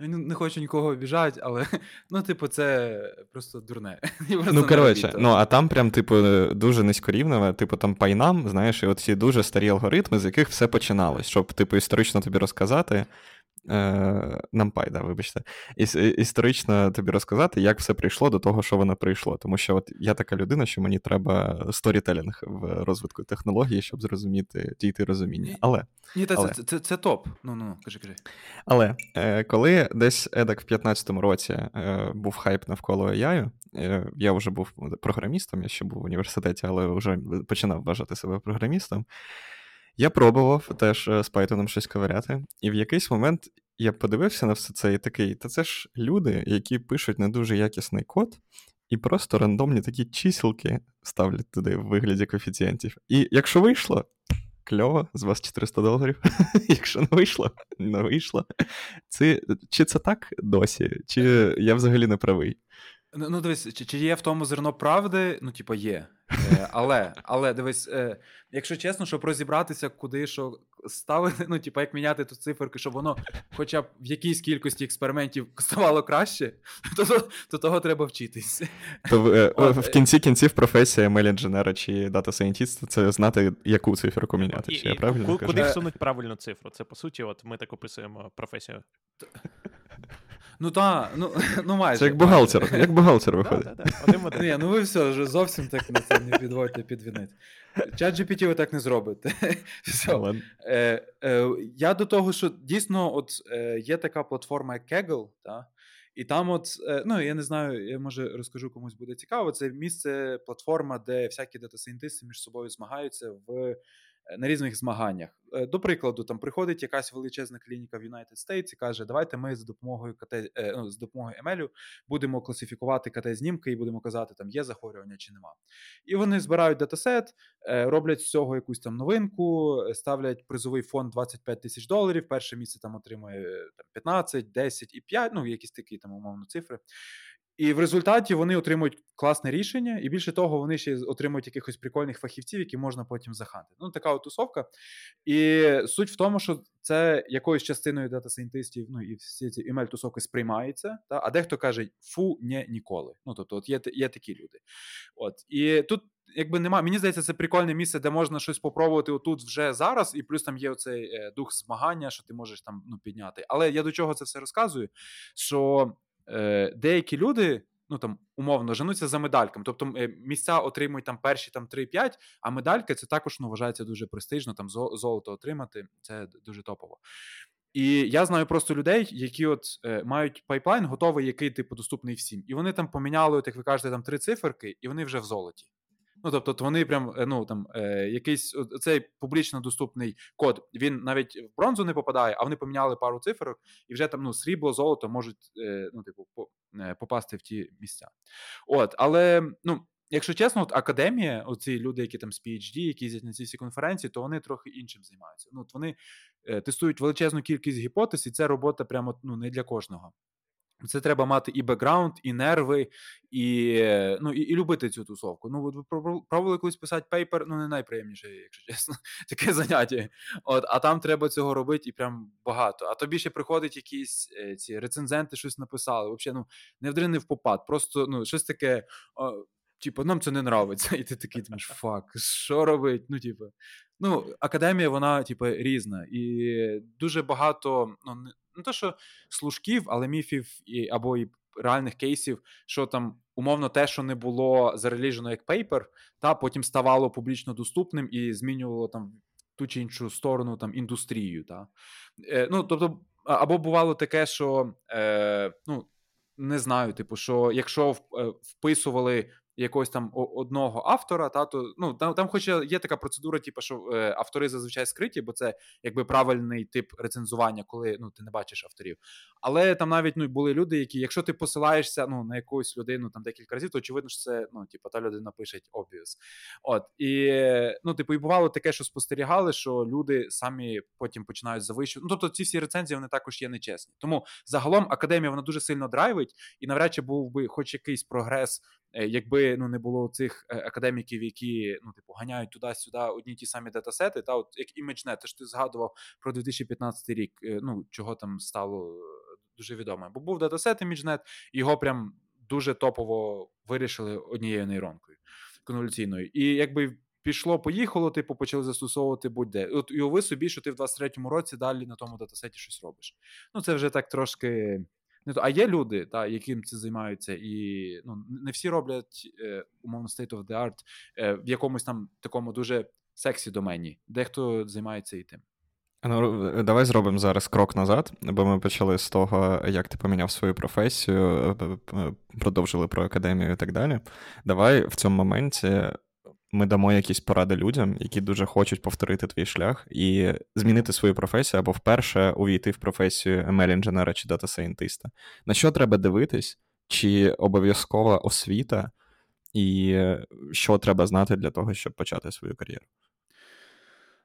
Я не хочу нікого обіжати, але (laughs) ну, типу, це просто дурне. (laughs) Просто ну, коротше, ну а там прям, типу, дуже низькорівневе, типу, там пайнам, знаєш, і от ці дуже старі алгоритми, з яких все починалось, щоб, типу, історично тобі розказати. Е, NumPy, да, вибачте, Іс, історично тобі розказати, як все прийшло до того, що воно прийшло. Тому що от я така людина, що мені треба сторітелінг в розвитку технології, щоб зрозуміти, дійти розуміння. Але ні, та але, це, це це, топ. Ну ну кажи, кажи. Але е, коли десь едак в 15-му році е, був хайп навколо AI, е, я вже був програмістом, я ще був в університеті, але вже починав вважати себе програмістом. Я пробував теж е, з Python щось ковиряти, і в якийсь момент я подивився на все це і такий: та це ж люди, які пишуть не дуже якісний код, і просто рандомні такі чисілки ставлять туди в вигляді коефіцієнтів. І якщо вийшло, кльово, з вас 400 доларів. (laughs) Якщо не вийшло, не вийшло. Чи це так досі, чи я взагалі не правий? Ну, ну дивись, чи, чи є в тому зерно правди? Ну, типу, є. Е, але але дивись, е, якщо чесно, щоб розібратися, куди що ставити, ну, типу, як міняти ту циферки, щоб воно хоча б в якійсь кількості експериментів ставало краще, (laughs) то то, то того треба вчитись. То е, (laughs) От, В кінці кінців професія мейл-інженера чи дата-сайентіста це знати, яку циферку міняти. чи я правильно Куди, кажу? куди всунуть правильну цифру? Це по суті, от ми так описуємо професію. Ну так, ну (laughs) ну майже. Це як бухгалтер, як бухгалтер (laughs) виходить. Да, да, да. Ні, ну ви все, вже зовсім так на це не підводьте під вінець. Чат GPT ви так не зробите. (laughs) Все. Е, е, Я до того, що дійсно от е, є така платформа, як Kaggle, та? і там, от, е, ну я не знаю, я може розкажу комусь буде цікаво. Це місце, платформа, де всякі дата-сайентисти між собою змагаються в на різних змаганнях. Е, до прикладу, там приходить якась величезна клініка в United States і каже: Давайте ми за допомогою КТ, е, ну, з допомогою Емелю будемо класифікувати КТ-знімки і будемо казати, там є захворювання чи нема. І вони збирають датасет, е, роблять з цього якусь там новинку, ставлять призовий фонд 25 тисяч доларів. Перше місце там отримує там, 15, 10 і 5, ну якісь такі там умовно цифри. І в результаті вони отримують класне рішення, і більше того, вони ще отримують якихось прикольних фахівців, які можна потім захантити. Ну, така от тусовка. І суть в тому, що це якоюсь частиною дата-сайентистів, ну і всі ці ML тусовки сприймається, та? а дехто каже фу, ні, ніколи. Ну, тобто, от є є такі люди. От. І тут, якби немає, мені здається, це прикольне місце, де можна щось попробувати отут вже зараз, і плюс там є оцей е, дух змагання, що ти можеш там ну, підняти. Але я до чого це все розказую? Що е, деякі люди. Ну там умовно женуться за медальками. Тобто е, місця отримують там перші там 3-5, а медальки це також ну, вважається дуже престижно. Там золото отримати це дуже топово. І я знаю просто людей, які от е, мають пайплайн готовий, який типу доступний всім. І вони там поміняли, от, як ви кажете, там три циферки, і вони вже в золоті. Ну, тобто, вони прям е, ну там е, якийсь цей публічно доступний код. Він навіть в бронзу не попадає, а вони поміняли пару циферок, і вже там ну срібло, золото можуть е, ну, типу, по, е, попасти в ті місця. От, але ну. Якщо чесно, от академія, оці люди, які там з PhD, які їздять на ці всі конференції, то вони трохи іншим займаються. Ну, от Вони е, тестують величезну кількість гіпотез, і це робота прямо ну, не для кожного. Це треба мати і бекграунд, і нерви, і ну, і, і любити цю тусовку. Ну, от ви пробували колись писати paper, ну не найприємніше, якщо чесно, (laughs) таке заняття. От, А там треба цього робити і прям багато. А тобі ще приходять якісь е, ці рецензенти, щось написали. Взагалі, ну, не вдри не в попад, просто ну, щось таке. О, Типу, нам це не нравиться. І ти такий думаєш, fuck, що робить? Ну, типу, ну, академія, вона, типу, різна. І дуже багато, ну, не то, що слухів, але міфів і, або і реальних кейсів, що там умовно те, що не було зарелізено як paper, та потім ставало публічно доступним і змінювало там ту чи іншу сторону там індустрію. Та. Е, ну, тобто, або бувало таке, що е, ну, не знаю, типу, що якщо е, вписували якогось там одного автора, та то ну там, там, хоч є така процедура, типу, що е, автори зазвичай скриті, бо це якби правильний тип рецензування, коли ну ти не бачиш авторів. Але там навіть ну були люди, які, якщо ти посилаєшся ну на якусь людину там декілька разів, то очевидно, що це ну, типу, та людина пише obvious. От і ну, типу, і бувало таке, що спостерігали, що люди самі потім починають завищувати. Ну, тобто, ці всі рецензії вони також є нечесні. Тому загалом академія вона дуже сильно драйвить, і навряд чи був би хоч якийсь прогрес, якби ну не було цих е, академіків, які ну типу ганяють туди-сюди одні ті самі датасети. Та от як ImageNet, ти ж ти згадував про 2015 рік. Е, ну чого там стало дуже відоме. Бо був датасет ImageNet, його прям дуже топово вирішили однією нейронкою конволюційною. І якби. Пішло, поїхало, типу, почали застосовувати будь-де. От і уяви собі, що ти в 23-му році далі на тому датасеті щось робиш. Ну, це вже так трошки не то. А є люди, та, яким це займаються, і ну, не всі роблять е, умовно state of the art е, в якомусь там такому дуже сексі домені. Дехто займається і тим. Ну, е, давай зробимо зараз крок назад, бо ми почали з того, як ти поміняв свою професію, продовжили про академію і так далі. Давай в цьому моменті ми дамо якісь поради людям, які дуже хочуть повторити твій шлях і змінити свою професію або вперше увійти в професію ML-інженера чи дата-сайентиста. На що треба дивитись, чи обов'язкова освіта, і що треба знати для того, щоб почати свою кар'єру?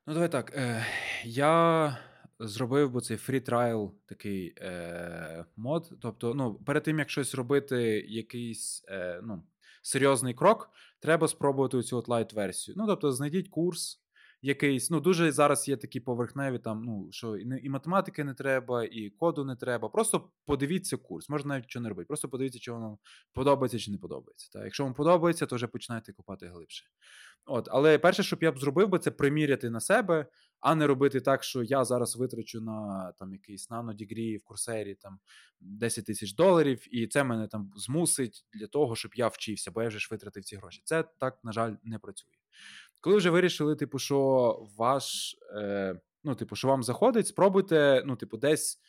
Ну, давай так. Е, Я зробив би цей free trial такий е, mode. Тобто, ну, перед тим, як щось робити, якийсь е, ну, серйозний крок, треба спробувати цю от лайт-версію. Ну, тобто, знайдіть курс якийсь. Ну, дуже зараз є такі поверхневі, там, ну, що і, математики не треба, і коду не треба. Просто подивіться курс, можна навіть що не робити. Просто подивіться, чи воно подобається чи не подобається. Так? Якщо вам подобається, то вже починайте копати глибше. От, Але перше, що б я б зробив, би, це приміряти на себе, а не робити так, що я зараз витрачу на там якийсь нанодігрі в курсері там 10 тисяч доларів, і це мене там змусить для того, щоб я вчився, бо я вже ж витратив ці гроші. Це так, на жаль, не працює. Коли вже вирішили, типу, що ваш, е, ну, типу, що вам заходить, спробуйте, ну, типу, десь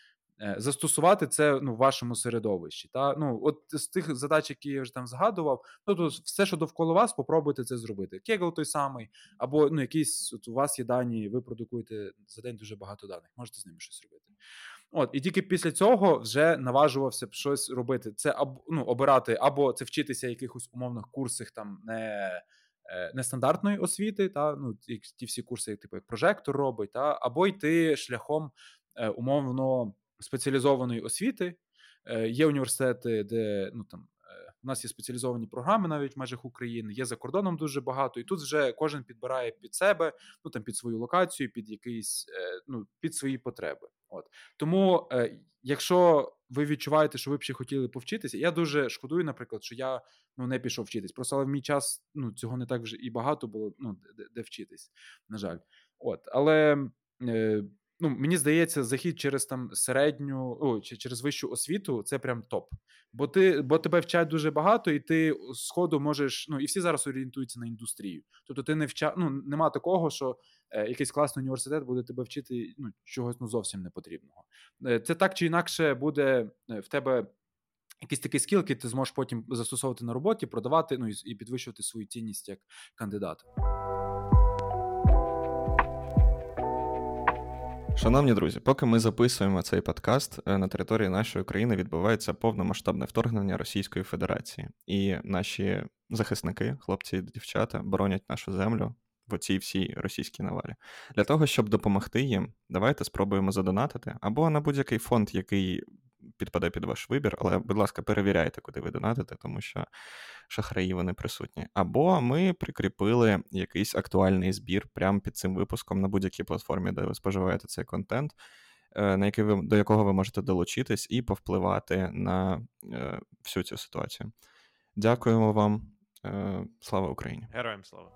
застосувати це ну, в вашому середовищі. Та? Ну, от З тих задач, які я вже там згадував, ну, то все, що довкола вас, попробуйте це зробити. Кегл той самий, або ну, якісь от у вас є дані, ви продукуєте за день дуже багато даних, можете з ними щось робити. От, І тільки після цього вже наважувався б щось робити. Це ну, обирати, або це вчитися якихось умовних курсах там не. Е, нестандартної освіти, та ну ті всі курси, типу як прожектор робить, та або йти шляхом е, умовно спеціалізованої освіти. Е, є університети, де ну там е, у нас є спеціалізовані програми навіть в межах України, є за кордоном дуже багато, і тут вже кожен підбирає під себе, ну там під свою локацію, під якийсь е, ну під свої потреби. От тому, якщо ви відчуваєте, що ви б ще хотіли повчитися, я дуже шкодую, наприклад, що я ну не пішов вчитись. Просто але в мій час ну цього не так вже і багато було. Ну де, де вчитись, на жаль, от але ну, мені здається, захід через там середню, о, чи через вищу освіту це прям топ. Бо ти, бо тебе вчать дуже багато, і ти сходу можеш. Ну і всі зараз орієнтуються на індустрію. Тобто, ти не вча... ну, нема такого, що е, якийсь класний університет буде тебе вчити ну, чогось ну, зовсім не потрібного. Е, це так чи інакше буде е, в тебе. Якийсь такий скіл, який ти зможеш потім застосовувати на роботі, продавати ну і підвищувати свою цінність як кандидат. Шановні друзі, поки ми записуємо цей подкаст, е, на території нашої країни відбувається повномасштабне вторгнення Російської Федерації, і наші захисники, хлопці і дівчата, боронять нашу землю в цій всій російській навалі. Для того щоб допомогти їм, давайте спробуємо задонатити або на будь-який фонд, який підпаде під ваш вибір, але, будь ласка, перевіряйте, куди ви донатите, тому що шахраї вони присутні. Або ми прикріпили якийсь актуальний збір прямо під цим випуском на будь-якій платформі, де ви споживаєте цей контент, е, на який ви, до якого ви можете долучитись і повпливати на е, всю цю ситуацію. Дякуємо вам. Е, слава Україні! Героям слава!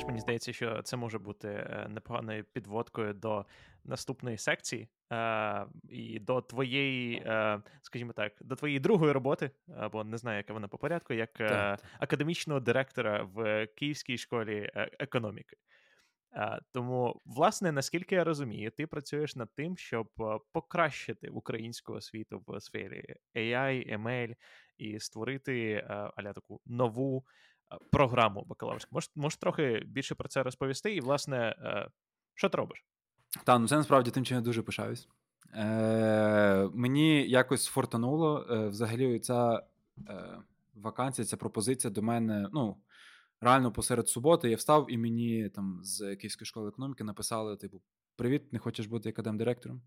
Знаєш, мені здається, що це може бути е, непоганою підводкою до наступної секції е, і до твоєї, е, скажімо так, до твоєї другої роботи, або не знаю, яка вона по порядку, як е, академічного директора в Київській школі е, економіки. Е, тому, власне, наскільки я розумію, ти працюєш над тим, щоб покращити українську освіту в сфері AI, ML і створити аля таку нову програму бакалаврську. Можеш, можеш трохи більше про це розповісти, і, власне, що ти робиш? Так, ну це насправді тим, чим я дуже пишаюсь. Е, Мені якось фортануло е, взагалі ця е, вакансія, ця пропозиція до мене. ну, Реально посеред суботи я встав, і мені там з Київської школи економіки написали: типу, привіт, не хочеш бути академ-директором?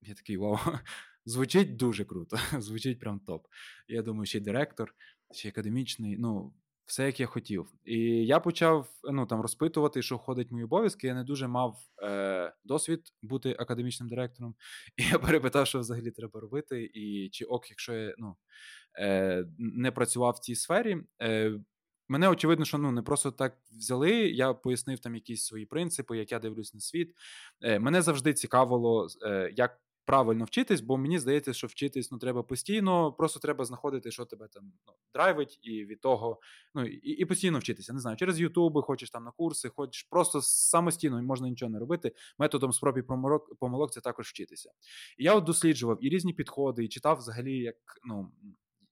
Я такий вау, (laughs) звучить дуже круто, (laughs) звучить прям топ. Я думаю, ще й директор, ще й академічний. Ну, все, як я хотів. І я почав ну, там, розпитувати, що входить в мої обов'язки. Я не дуже мав е, досвід бути академічним директором. (laughs) І я перепитав, що взагалі треба робити, і чи ок, якщо я ну, е, не працював в цій сфері. Е, Мене очевидно, що ну не просто так взяли. Я пояснив там якісь свої принципи, як я дивлюсь на світ. Е, Мене завжди цікавило, е, як правильно вчитись, бо мені здається, що вчитись ну треба постійно, просто треба знаходити, що тебе там ну, драйвить, і від того, ну і і постійно вчитися. Не знаю, через Ютуби, хочеш там на курси, хочеш просто самостійно можна нічого не робити. Методом спроб і помилок, помилок це також вчитися. І я от досліджував і різні підходи, і читав взагалі, як ну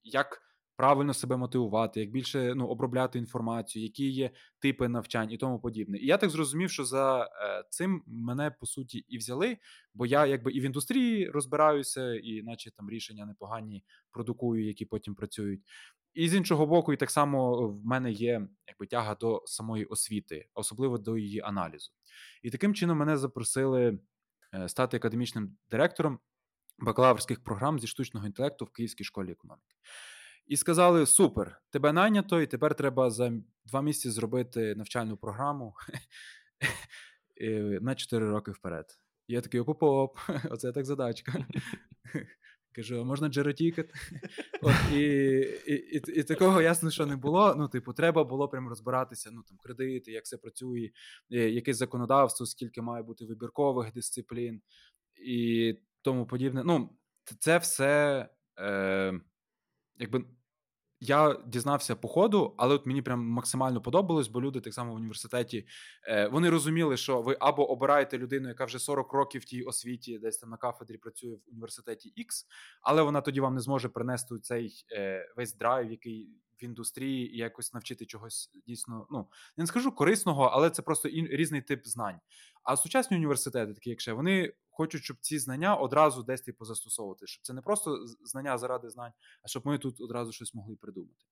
як правильно себе мотивувати, як більше ну, обробляти інформацію, які є типи навчань і тому подібне. І я так зрозумів, що за е, цим мене по суті і взяли, бо я якби і в індустрії розбираюся, і наче там рішення непогані продукую, які потім працюють. І з іншого боку, і так само в мене є якби тяга до самої освіти, особливо до її аналізу. І таким чином мене запросили е, стати академічним директором бакалаврських програм зі штучного інтелекту в Київській школі економіки. І сказали: Супер, тебе найнято, і тепер треба за два місяці зробити навчальну програму (laughs) на 4 роки вперед. І я такий оп-оп, (laughs) оце так задачка. (laughs) Кажу, а можна джеротікет? От, і, і, і, і такого ясно, що не було. Ну, типу, треба було прям розбиратися, ну там кредити, як це працює, яке законодавство, скільки має бути вибіркових дисциплін і тому подібне. Ну, це все. Е, якби я дізнався по ходу, але от мені прям максимально подобалось, бо люди так само в університеті е, вони розуміли, що ви або обираєте людину, яка вже 40 років в тій освіті, десь там на кафедрі працює в університеті X, але вона тоді вам не зможе принести цей е, весь драйв, який в індустрії, і якось навчити чогось дійсно. Ну я не скажу корисного, але це просто ін, різний тип знань. А сучасні університети, такі як ще, вони хочуть, щоб ці знання одразу десь типу застосовувати, щоб це не просто знання заради знань, а щоб ми тут одразу щось могли придумати.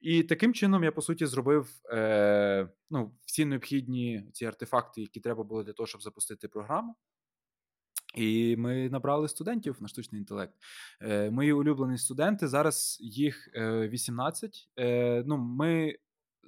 І таким чином я по суті зробив е, ну, всі необхідні ці артефакти, які треба було для того, щоб запустити програму. І ми набрали студентів на штучний інтелект. Е, Мої улюблені студенти зараз їх 18. Е, е, Ну, ми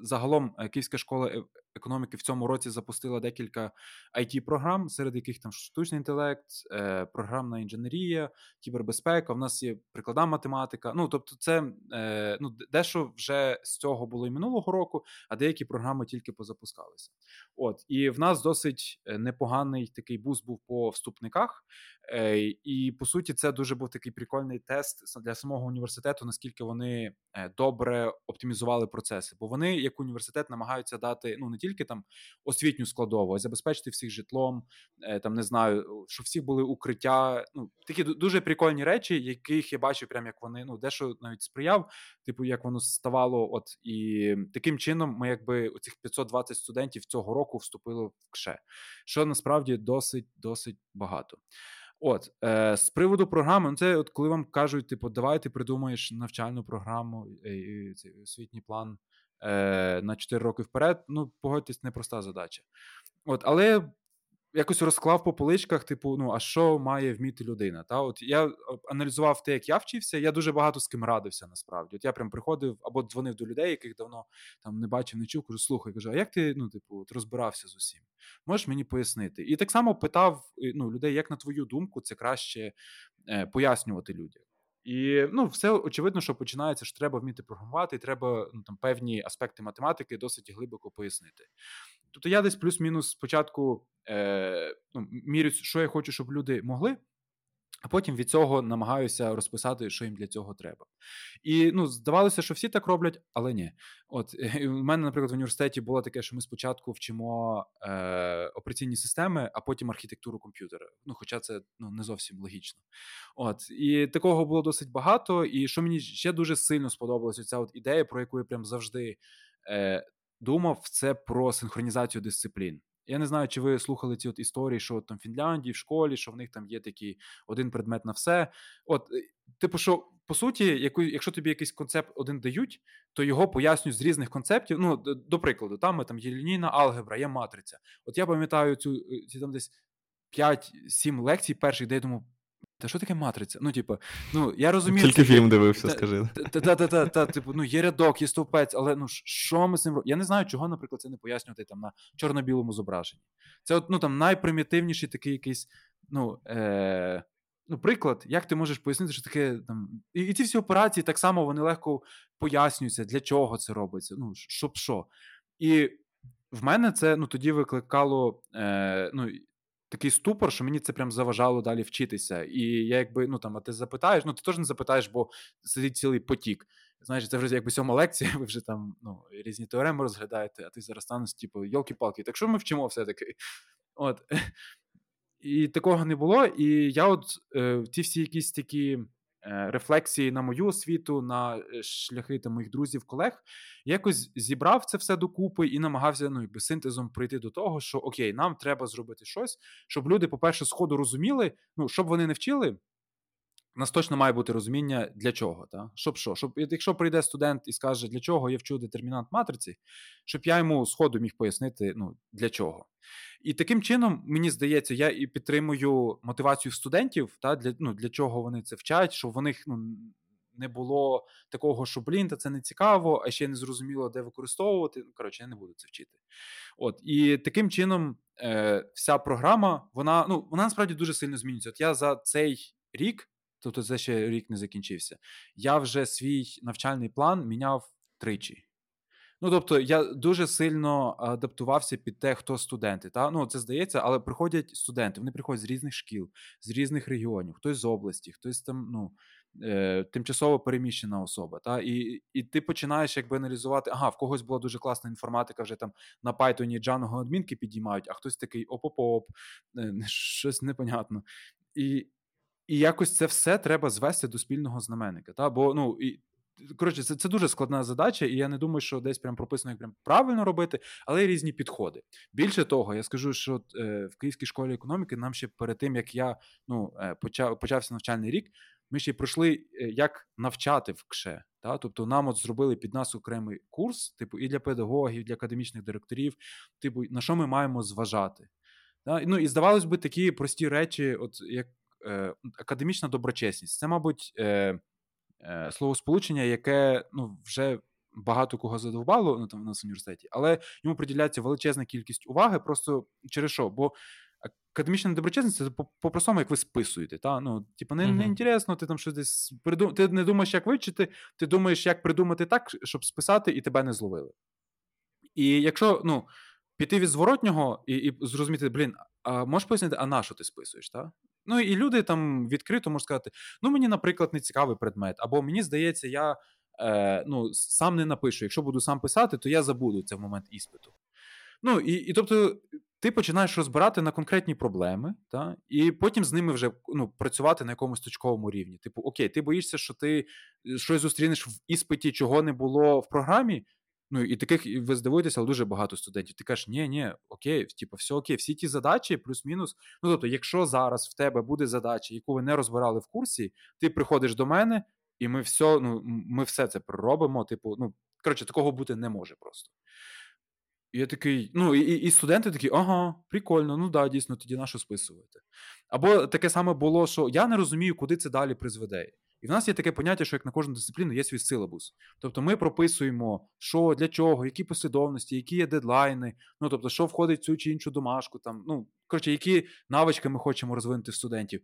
загалом е, Київська школа е, економіки в цьому році запустила декілька it програм, серед яких там штучний інтелект, е, програмна інженерія, кібербезпека. В нас є прикладна математика. Ну тобто, це е, ну дещо вже з цього було і минулого року, а деякі програми тільки позапускалися. От і в нас досить е, непоганий такий буст був по вступниках. І по суті, це дуже був такий прикольний тест для самого університету, наскільки вони добре оптимізували процеси, бо вони, як університет, намагаються дати ну не тільки там освітню складову, а забезпечити всіх житлом. Е, там не знаю, що всіх були укриття. Ну такі дуже прикольні речі, яких я бачив, прям як вони ну дещо навіть сприяв. Типу, як воно ставало, от і таким чином, ми якби оцих 520 студентів цього року вступили в КШЕ, що насправді досить досить багато. От е, з приводу програми, ну це от коли вам кажуть, типу, давай ти придумаєш навчальну програму, і, цей освітній план е, на 4 роки вперед. Ну, погодьтесь, непроста задача. От, але якось розклав по поличках, типу, ну а що має вміти людина? Та от я аналізував те, як я вчився. Я дуже багато з ким радився. Насправді, от я прям приходив або дзвонив до людей, яких давно там не бачив, не чув. Кажу, слухай, кажу, а як ти ну, типу, розбирався з усім? Можеш мені пояснити? І так само питав ну, людей, як на твою думку, це краще е, пояснювати людям. І ну, все очевидно, що починається, що треба вміти програмувати, і треба ну, там певні аспекти математики досить глибоко пояснити. Тобто я десь плюс-мінус спочатку е, ну, мірю, що я хочу, щоб люди могли. А потім від цього намагаюся розписати, що їм для цього треба. І ну, здавалося, що всі так роблять, але ні. От (laughs) у мене, наприклад, в університеті було таке, що ми спочатку вчимо е, операційні системи, а потім архітектуру комп'ютера. Ну, хоча це ну, не зовсім логічно. От і такого було досить багато. І що мені ще дуже сильно сподобалася ця от ідея, про яку я прям завжди е, думав, це про синхронізацію дисциплін. Я не знаю, чи ви слухали ці от історії, що там в Фінляндії в школі, що в них там є такий один предмет на все. От, е, типу, що по суті, яку, якщо тобі якийсь концепт один дають, то його пояснюють з різних концептів. Ну, до прикладу, там там є лінійна алгебра, є матриця. От я пам'ятаю цю е, ці там десь 5-7 лекцій перших, де я думав, та що таке матриця? Ну, типу, ну я розумію. Тільки фільм дивився, скажи. Та-та-та, типу, ну є рядок, є стовпець, але ну що ми з цим робимо? Я не знаю, чого, наприклад, це не пояснювати там на чорно-білому зображенні. Це от, ну там найпримітивніший такий якийсь, ну. Е... Ну, приклад, як ти можеш пояснити, що таке там. І, і ці всі операції так само вони легко пояснюються, для чого це робиться. Ну, щоб що. І в мене це ну, тоді викликало е, ну, такий ступор, що мені це прям заважало далі вчитися. І я якби, ну там, а ти запитаєш, ну ти теж не запитаєш, бо сидить цілий потік. Знаєш, це вже якби сьома лекція, (laughs) ви вже там ну, різні теореми розглядаєте, а ти зараз станеш, типу, йолки-палки, так що ми вчимо все-таки? От. (laughs) І такого не було. І я от е, ті всі якісь такі рефлексії на мою освіту, на е, шляхи там, моїх друзів, колег, якось зібрав це все докупи і намагався ну, якби, синтезом прийти до того, що окей, нам треба зробити щось, щоб люди, по-перше, сходу розуміли, ну, щоб вони не вчили. У нас точно має бути розуміння, для чого. Та? Щоб що? Щоб, Якщо прийде студент і скаже, для чого я вчу детермінант матриці, щоб я йому сходу міг пояснити, ну, для чого. І таким чином, мені здається, я і підтримую мотивацію студентів, та, для ну, для чого вони це вчать, щоб в них ну, не було такого, що блін, та це не цікаво, а ще не зрозуміло, де використовувати. Ну, коротше, я не буду це вчити. От, І таким чином, е, вся програма, вона ну, вона насправді дуже сильно змінюється. От я за цей рік. Тобто це ще рік не закінчився. Я вже свій навчальний план міняв тричі. Ну, тобто, я дуже сильно адаптувався під те, хто студенти. Та? Ну, це здається, але приходять студенти, вони приходять з різних шкіл, з різних регіонів, хтось з області, хтось там, ну, е, тимчасово переміщена особа. Та? І і ти починаєш якби аналізувати, ага, в когось була дуже класна інформатика, вже там на Python Django адмінки підіймають, а хтось такий оп-оп-оп, е, щось непонятно. І і якось це все треба звести до спільного знаменника. Та? Бо ну, і Коротше, це це дуже складна задача, і я не думаю, що десь прям прописано, як прям правильно робити, але є різні підходи. Більше того, я скажу, що е, в Київській школі економіки нам ще перед тим, як я ну, е, почав, почався навчальний рік, ми ще й пройшли, е, як навчати в КШЕ. Та? Тобто нам от зробили під нас окремий курс, типу, і для педагогів, і для академічних директорів, типу, на що ми маємо зважати. Та? Ну І здавалось би, такі прості речі, от як академічна доброчесність. Це, мабуть. Е, Е, словосполучення, яке ну, вже багато кого задовбало ну, там, у нас в університеті, але йому приділяється величезна кількість уваги, просто через що? Бо академічна доброчесність це по-простому, як ви списуєте. Та? Ну, типу, не, не інтересно, ти там щось десь придум... Ти не думаєш, як вивчити, ти думаєш, як придумати так, щоб списати, і тебе не зловили. І якщо ну, піти від зворотнього і і зрозуміти, блін, а можеш пояснити, а на що ти списуєш? Та? Ну і люди там відкрито можуть сказати: ну мені, наприклад, не цікавий предмет, або мені здається, я е, ну, сам не напишу. Якщо буду сам писати, то я забуду це в момент іспиту. Ну і, і тобто. Ти починаєш розбирати на конкретні проблеми, та, і потім з ними вже ну, працювати на якомусь точковому рівні. Типу, окей, ти боїшся, що ти е, щось зустрінеш в іспиті, чого не було в програмі. Ну і таких ви здивуєтеся, але дуже багато студентів. Ти кажеш, ні, ні, окей, типу, все окей, всі ті задачі, плюс-мінус. Ну тобто, якщо зараз в тебе буде задача, яку ви не розбирали в курсі, ти приходиш до мене, і ми все ну, ми все це проробимо. Типу, ну коротше, такого бути не може просто. І я такий, ну, і і студенти такі, ага, прикольно, ну да, дійсно, тоді на що списувати. Або таке саме було, що я не розумію, куди це далі призведе. І в нас є таке поняття, що як на кожну дисципліну є свій силабус. Тобто ми прописуємо, що для чого, які послідовності, які є дедлайни, ну тобто, що входить в цю чи іншу домашку, там, ну, коротше, які навички ми хочемо розвинути в студентів.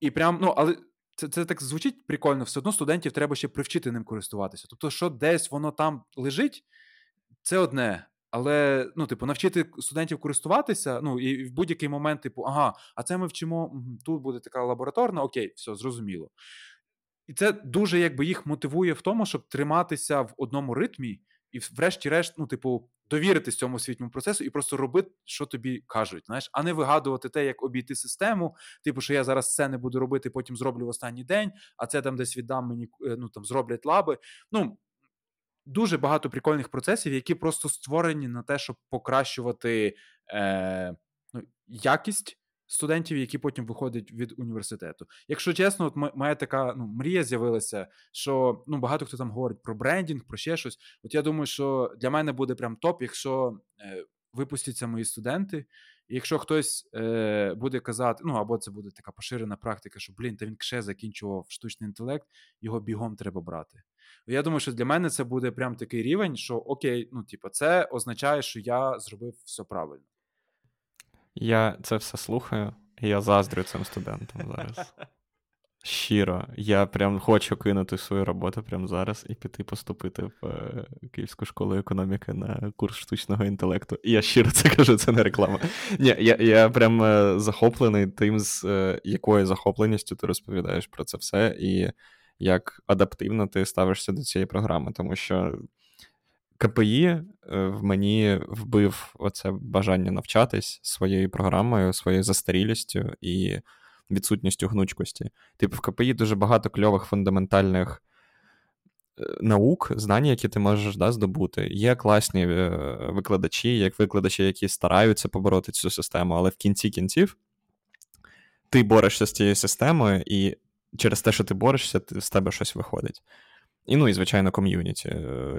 І прям, ну, але це це так звучить прикольно, все одно студентів треба ще привчити ним користуватися. Тобто, що десь воно там лежить, це одне. Але ну, типу, навчити студентів користуватися, ну і в будь-який момент, типу, ага, а це ми вчимо, тут буде така лабораторна, окей, все, зрозуміло. І це дуже якби їх мотивує в тому, щоб триматися в одному ритмі, і, врешті-решт, ну, типу, довіритись цьому освітньому процесу і просто робити, що тобі кажуть, знаєш, а не вигадувати те, як обійти систему. Типу, що я зараз це не буду робити, потім зроблю в останній день, а це там десь віддам мені, е, ну там зроблять лаби. Ну дуже багато прикольних процесів, які просто створені на те, щоб покращувати е, ну, якість студентів, які потім виходять від університету. Якщо чесно, от моя така ну, мрія з'явилася, що ну багато хто там говорить про брендінг, про ще щось. От я думаю, що для мене буде прям топ, якщо е, випустяться мої студенти. І якщо хтось е, буде казати, ну або це буде така поширена практика, що блін, та він кше закінчував штучний інтелект, його бігом треба брати. Я думаю, що для мене це буде прям такий рівень, що окей, ну типу, це означає, що я зробив все правильно. Я це все слухаю, і я заздрю цим студентам зараз. (laughs) Щиро, я прям хочу кинути свою роботу прямо зараз і піти поступити в е, Київську школу економіки на курс штучного інтелекту. І я щиро це кажу, це не реклама. Ні, я я прям е, захоплений тим, з е, якою захопленістю ти розповідаєш про це все, і як адаптивно ти ставишся до цієї програми, тому що КПІ е, в мені вбив оце бажання навчатись своєю програмою, своєю застарілістю і відсутністю гнучкості. Типу, в КПІ дуже багато кльових фундаментальних е, наук, знань, які ти можеш да, здобути. Є класні е, викладачі, як викладачі, які стараються побороти цю систему, але в кінці кінців ти борешся з цією системою, і через те, що ти борешся, з тебе щось виходить. І, ну, і, звичайно, ком'юніті.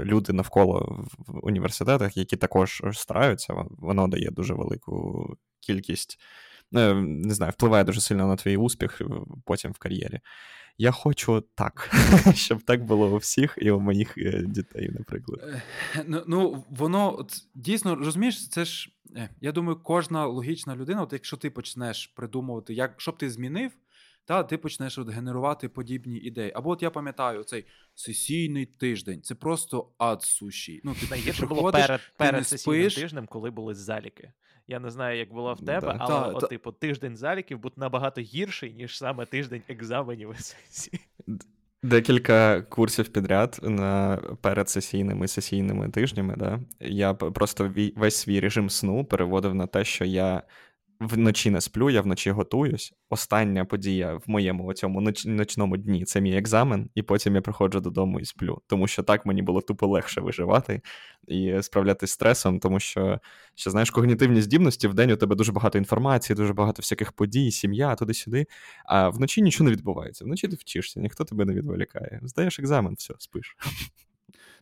Люди навколо в університетах, які також стараються, воно дає дуже велику кількість, е, не знаю, впливає дуже сильно на твій успіх потім в кар'єрі. Я хочу так, (laughs) щоб так було у всіх і у моїх е, дітей, наприклад. Е, ну, ну воно дійсно розумієш, це ж я думаю, кожна логічна людина, от якщо ти почнеш придумувати, як що б ти змінив та ти почнеш от генерувати подібні ідеї. Або от я пам'ятаю цей сесійний тиждень. Це просто ад суші. Ну, ти, Найгірше було перед перед сесійним тижнем, коли були заліки. Я не знаю, як було в тебе, да, але, та, от, та... типу, тиждень заліків буде набагато гірший, ніж саме тиждень екзаменів і сесії. Декілька курсів підряд на перед сесійними сесійними тижнями. Да? Я просто весь свій режим сну переводив на те, що я вночі не сплю, я вночі готуюсь. Остання подія в моєму цьому ноч... ночному дні це мій екзамен, і потім я приходжу додому і сплю. Тому що так мені було тупо легше виживати і справлятися з стресом, тому що, що знаєш, когнітивні здібності в день у тебе дуже багато інформації, дуже багато всяких подій, сім'я, туди-сюди. А вночі нічого не відбувається. Вночі ти вчишся, ніхто тебе не відволікає. Здаєш екзамен, все, спиш.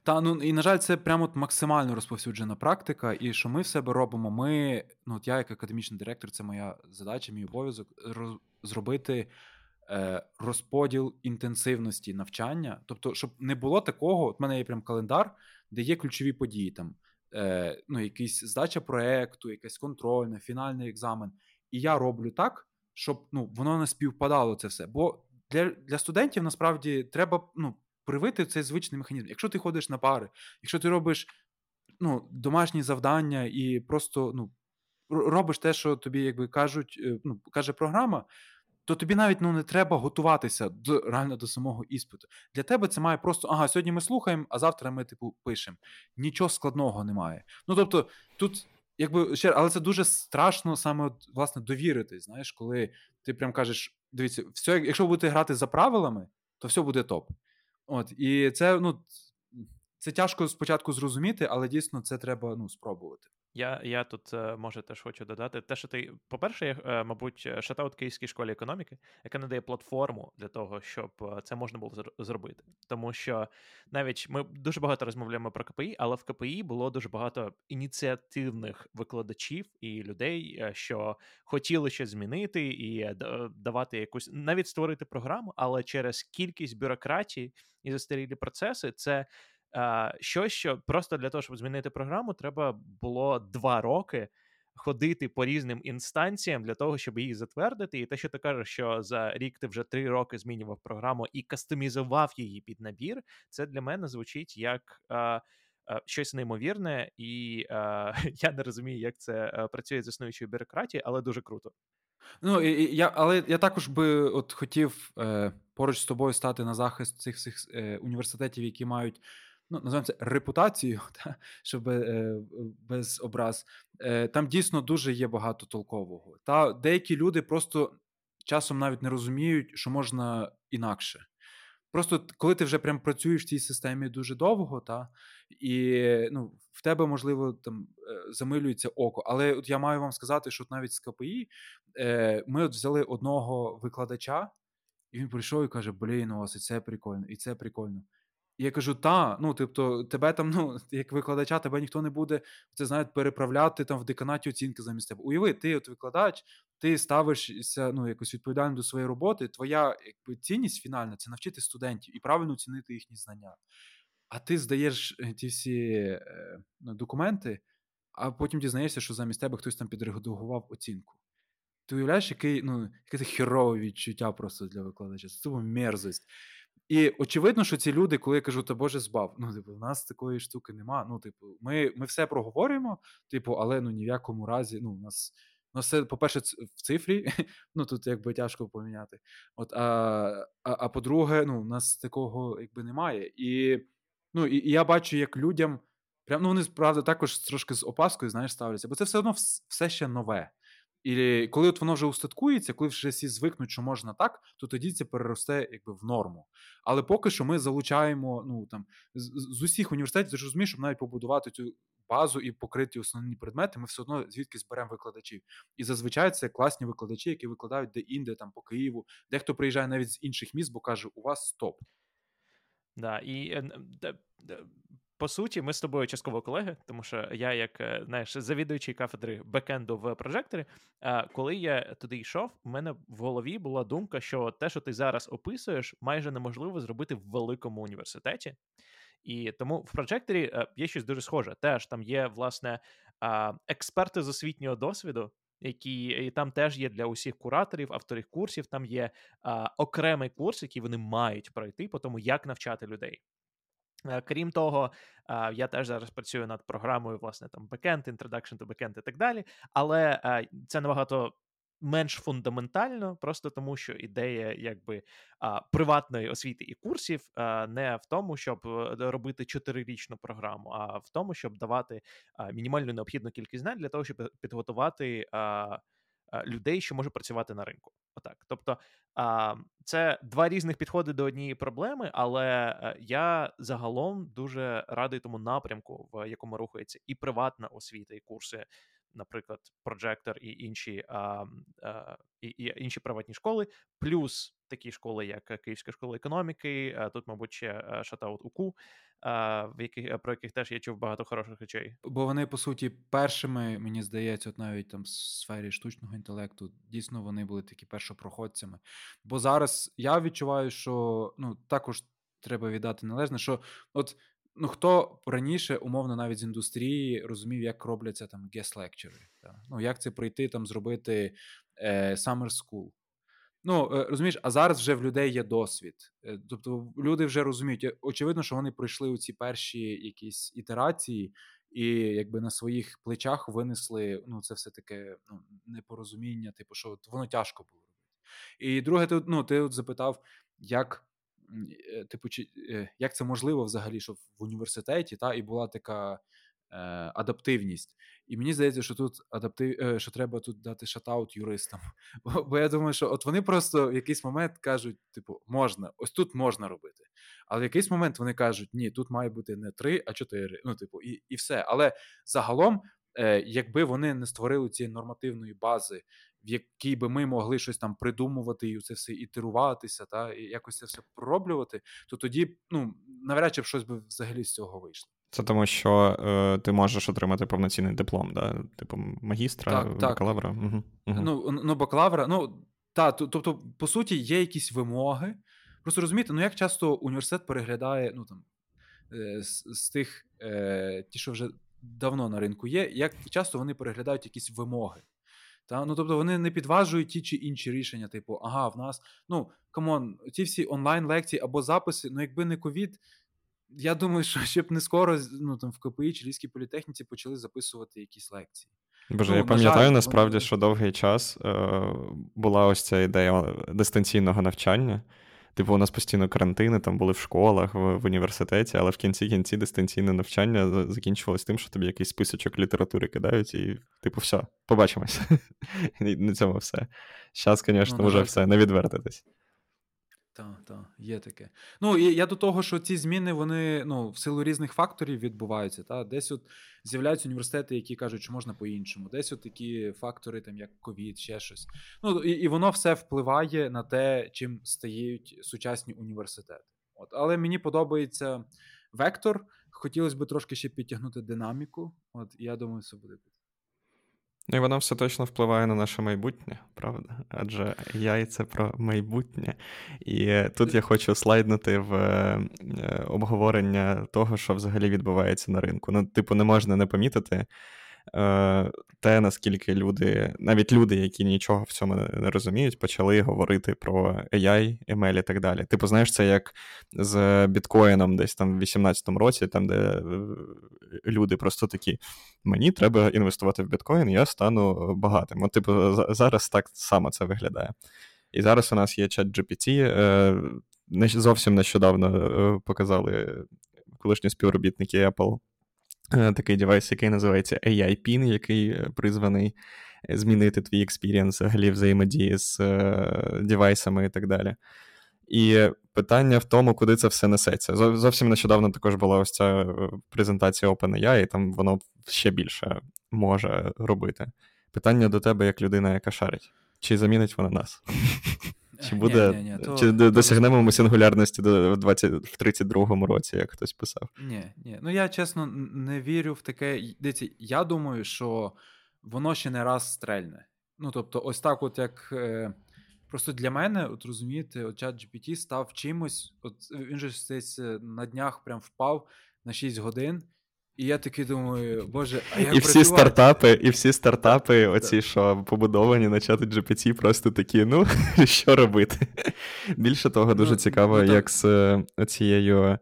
Та ну і на жаль, це прямо от максимально розповсюджена практика. І що ми в себе робимо? Ми, ну от я, як академічний директор, це моя задача, мій обов'язок роз, зробити е, розподіл інтенсивності навчання. Тобто, щоб не було такого, от в мене є прям календар, де є ключові події, там е, ну, якийсь здача проекту, якийсь контрольне, фінальний екзамен. І я роблю так, щоб ну, воно не співпадало це все. Бо для для студентів насправді треба ну, привити цей звичний механізм. Якщо ти ходиш на пари, якщо ти робиш ну, домашні завдання і просто ну, робиш те, що тобі якби кажуть, е, ну, каже програма, то тобі навіть ну, не треба готуватися до реально до самого іспиту. Для тебе це має просто ага, сьогодні ми слухаємо, а завтра ми, типу, пишемо. Нічого складного немає. Ну тобто, тут. Якби ще, але це дуже страшно саме власне довірити. Знаєш, коли ти прям кажеш: дивіться, все, якщо будете грати за правилами, то все буде топ. От, І це ну, це тяжко спочатку зрозуміти, але дійсно це треба ну, спробувати. Я я тут е, може теж хочу додати. Те, що ти, по-перше, е, мабуть, шатаут Київській школі економіки, яка надає платформу для того, щоб е, це можна було зробити. Тому що навіть ми дуже багато розмовляємо про КПІ, але в КПІ було дуже багато ініціативних викладачів і людей, що хотіли щось змінити і давати якусь навіть створити програму, але через кількість бюрократії і застарілі процеси це щось, що просто для того, щоб змінити програму, треба було два роки ходити по різним інстанціям для того, щоб її затвердити. І те, що ти кажеш, що за рік ти вже три роки змінював програму і кастомізував її під набір, це для мене звучить як. Щось неймовірне, і е, (laughs) я не розумію, як це е, працює з існуючою бюрократією, але дуже круто. Ну і, я, але я також би от хотів е, поруч з тобою стати на захист цих цих е, університетів, які мають ну, називаємо це репутацію, (laughs) та, щоб е, без образ. Е, Там дійсно дуже є багато толкового. Та деякі люди просто часом навіть не розуміють, що можна інакше. Просто коли ти вже прям працюєш в цій системі дуже довго, та, і ну, в тебе, можливо, там е, замилюється око. Але от я маю вам сказати, що от навіть з КПІ е, ми от взяли одного викладача, і він прийшов і каже: Блін, у вас і це прикольно, і це прикольно. Я кажу, та, ну, тобто, тебе там, ну, (laughs) як викладача, тебе ніхто не буде це знають, переправляти там в деканаті оцінки замість тебе. Уяви, ти от викладач, ти ставишся ну, якось відповідально до своєї роботи. Твоя якби, цінність фінальна це навчити студентів і правильно оцінити їхні знання. А ти здаєш е, ті всі е, ну, документи, а потім дізнаєшся, що замість тебе хтось там підредагував оцінку. Ти уявляєш, який, ну, яке це херове відчуття просто для викладача. Це мерзость. І очевидно, що ці люди, коли я кажу, та Боже збав, ну, типу, в нас такої штуки нема. Ну, типу, ми ми все проговорюємо, типу, але ну ні в якому разі, ну, у нас у нас все, по-перше, в цифрі, (laughs) ну тут якби тяжко поміняти. От, А а, а по-друге, ну, у нас такого якби немає. І ну, і, і я бачу, як людям, прям, ну вони правда також трошки з опаскою знаєш, ставляться, бо це все одно все ще нове. І коли от воно вже устаткується, коли вже всі звикнуть, що можна так, то тоді це переросте якби в норму. Але поки що ми залучаємо ну там з, з усіх університетів, ти ж розумієш, щоб навіть побудувати цю базу і покрити основні предмети, ми все одно звідки зберемо викладачів. І зазвичай це класні викладачі, які викладають де-інде, там по Києву, дехто приїжджає навіть з інших міст, бо каже, у вас стоп. Да, і е, по суті, ми з тобою частково колеги, тому що я, як е, знаєш, завідуючий кафедри бекенду в прожекторі, коли я туди йшов, у мене в голові була думка, що те, що ти зараз описуєш, майже неможливо зробити в великому університеті. І тому в прожекторі е, є щось дуже схоже. Теж там є, власне, експерти з освітнього досвіду. Які і там теж є для усіх кураторів, авторів курсів. Там є а, окремий курс, який вони мають пройти, по тому як навчати людей. Е, крім того, я теж зараз працюю над програмою, власне, там Backend, Introduction to Backend і так далі. Але це набагато менш фундаментально, просто тому що ідея якби приватної освіти і курсів не в тому, щоб е, робити чотирирічну програму, а в тому, щоб давати мінімальну необхідну кількість знань для того, щоб підготувати. Людей, що може працювати на ринку, отак. Тобто, це два різних підходи до однієї проблеми, але е, я загалом дуже радий тому напрямку, в якому рухається і приватна освіта, і курси наприклад, Projector і інші а, а, і, і інші приватні школи, плюс такі школи, як Київська школа економіки, тут, мабуть, ще Шатаут УКУ, в яких про яких теж я чув багато хороших речей. Бо вони, по суті, першими, мені здається, от навіть там в сфері штучного інтелекту, дійсно вони були такі першопроходцями. Бо зараз я відчуваю, що ну також треба віддати належне, що от ну хто раніше, умовно, навіть з індустрії розумів, як робляться там guest lecture, ну як це пройти, там зробити е, summer school. Ну, е, розумієш, а зараз вже в людей є досвід. Е, тобто люди вже розуміють, е, очевидно, що вони пройшли у ці перші якісь ітерації, і якби на своїх плечах винесли ну, це все таке ну, непорозуміння, типу, що воно тяжко було робити. І друге, ти ну, ти от запитав, як типу, чи як це можливо взагалі, що в університеті та і була така адаптивність. І мені здається, що тут адаптив, е, що треба тут дати шатаут юристам. (laughs) Бо, бо я думаю, що от вони просто в якийсь момент кажуть: типу, можна, ось тут можна робити. Але в якийсь момент вони кажуть, ні, тут має бути не три, а чотири. Ну, типу, і, і все. Але загалом. Якби вони не створили цієї нормативної бази в якій би ми могли щось там придумувати і це все ітеруватися, та і якось це все пророблювати, то тоді ну навряд чи б щось би взагалі з цього вийшло. Це тому, що е, ти можеш отримати повноцінний диплом, да? типу магістра, так, бакалавра. Так. Угу. Ну, ну, бакалавра, ну та, тобто, по суті, є якісь вимоги. Просто розумієте, ну як часто університет переглядає ну там е, з, з тих, е, ті, що вже давно на ринку є, як часто вони переглядають якісь вимоги. Та? Ну, Тобто вони не підважують ті чи інші рішення, типу, ага, в нас, ну, come on, ці всі онлайн-лекції або записи, ну, якби не ковід, я думаю, що ще б не скоро ну, там, в КПІ чи Львівській політехніці почали записувати якісь лекції. Боже, ну, я пам'ятаю жаль, насправді, вони... що довгий час е, була ось ця ідея дистанційного навчання. Типу, у нас постійно карантини, там були в школах, в, в університеті, але в кінці кінці дистанційне навчання закінчувалось тим, що тобі якийсь списочок літератури кидають, і, типу, все, побачимось. (laughs) На цьому все. Зараз, звісно, вже все, не відвертитись. Так, так, є таке. Ну, і я до того, що ці зміни вони ну, в силу різних факторів відбуваються. Та? Десь от з'являються університети, які кажуть, що можна по-іншому. Десь от такі фактори, там, як ковід, ще щось. Ну, І і воно все впливає на те, чим стають сучасні університети. От. Але мені подобається вектор. Хотілося б трошки ще підтягнути динаміку. От, І я думаю, все буде. Ну і все точно впливає на наше майбутнє, правда? Адже яйце про майбутнє. І тут я хочу слайднути в е, обговорення того, що взагалі відбувається на ринку. Ну, типу, не можна не помітити Е, те, наскільки люди, навіть люди, які нічого в цьому не розуміють, почали говорити про AI, ML і так далі. Типу, знаєш, це як з біткоїном десь там в 18-му році, там, де е, люди просто такі: мені треба інвестувати в біткоін, я стану багатим. От, типу, зараз так само це виглядає. І зараз у нас є чат GPT. Е, зовсім нещодавно показали колишні співробітники Apple Е, такий девайс, який називається AI Pin, який е, призваний е, змінити твій experience взагалі взаємодії з девайсами і так далі. І питання в тому, куди це все несеться. Зовсім нещодавно також була ось ця презентація OpenAI, і там воно ще більше може робити. Питання до тебе, як людина, яка шарить. Чи замінить вона нас? (laughs) Чи буде, ні, ні, ні, чи то, досягнемо ми сингулярності до 20, в 32-му році, як хтось писав? Ні, ні. Ну я чесно не вірю в таке. Дивіться, я думаю, що воно ще не раз стрельне. Ну, тобто, ось так, от як. Е, просто для мене, от розумієте, от чат GPT став чимось. От він же на днях прям впав на 6 годин. І я такий думаю, боже, а як І всі стартапи, і всі стартапи, оці, що побудовані на чату GPT, просто такі, ну, (laughs) що робити? Більше того, дуже ну, цікаво, ну, як з цією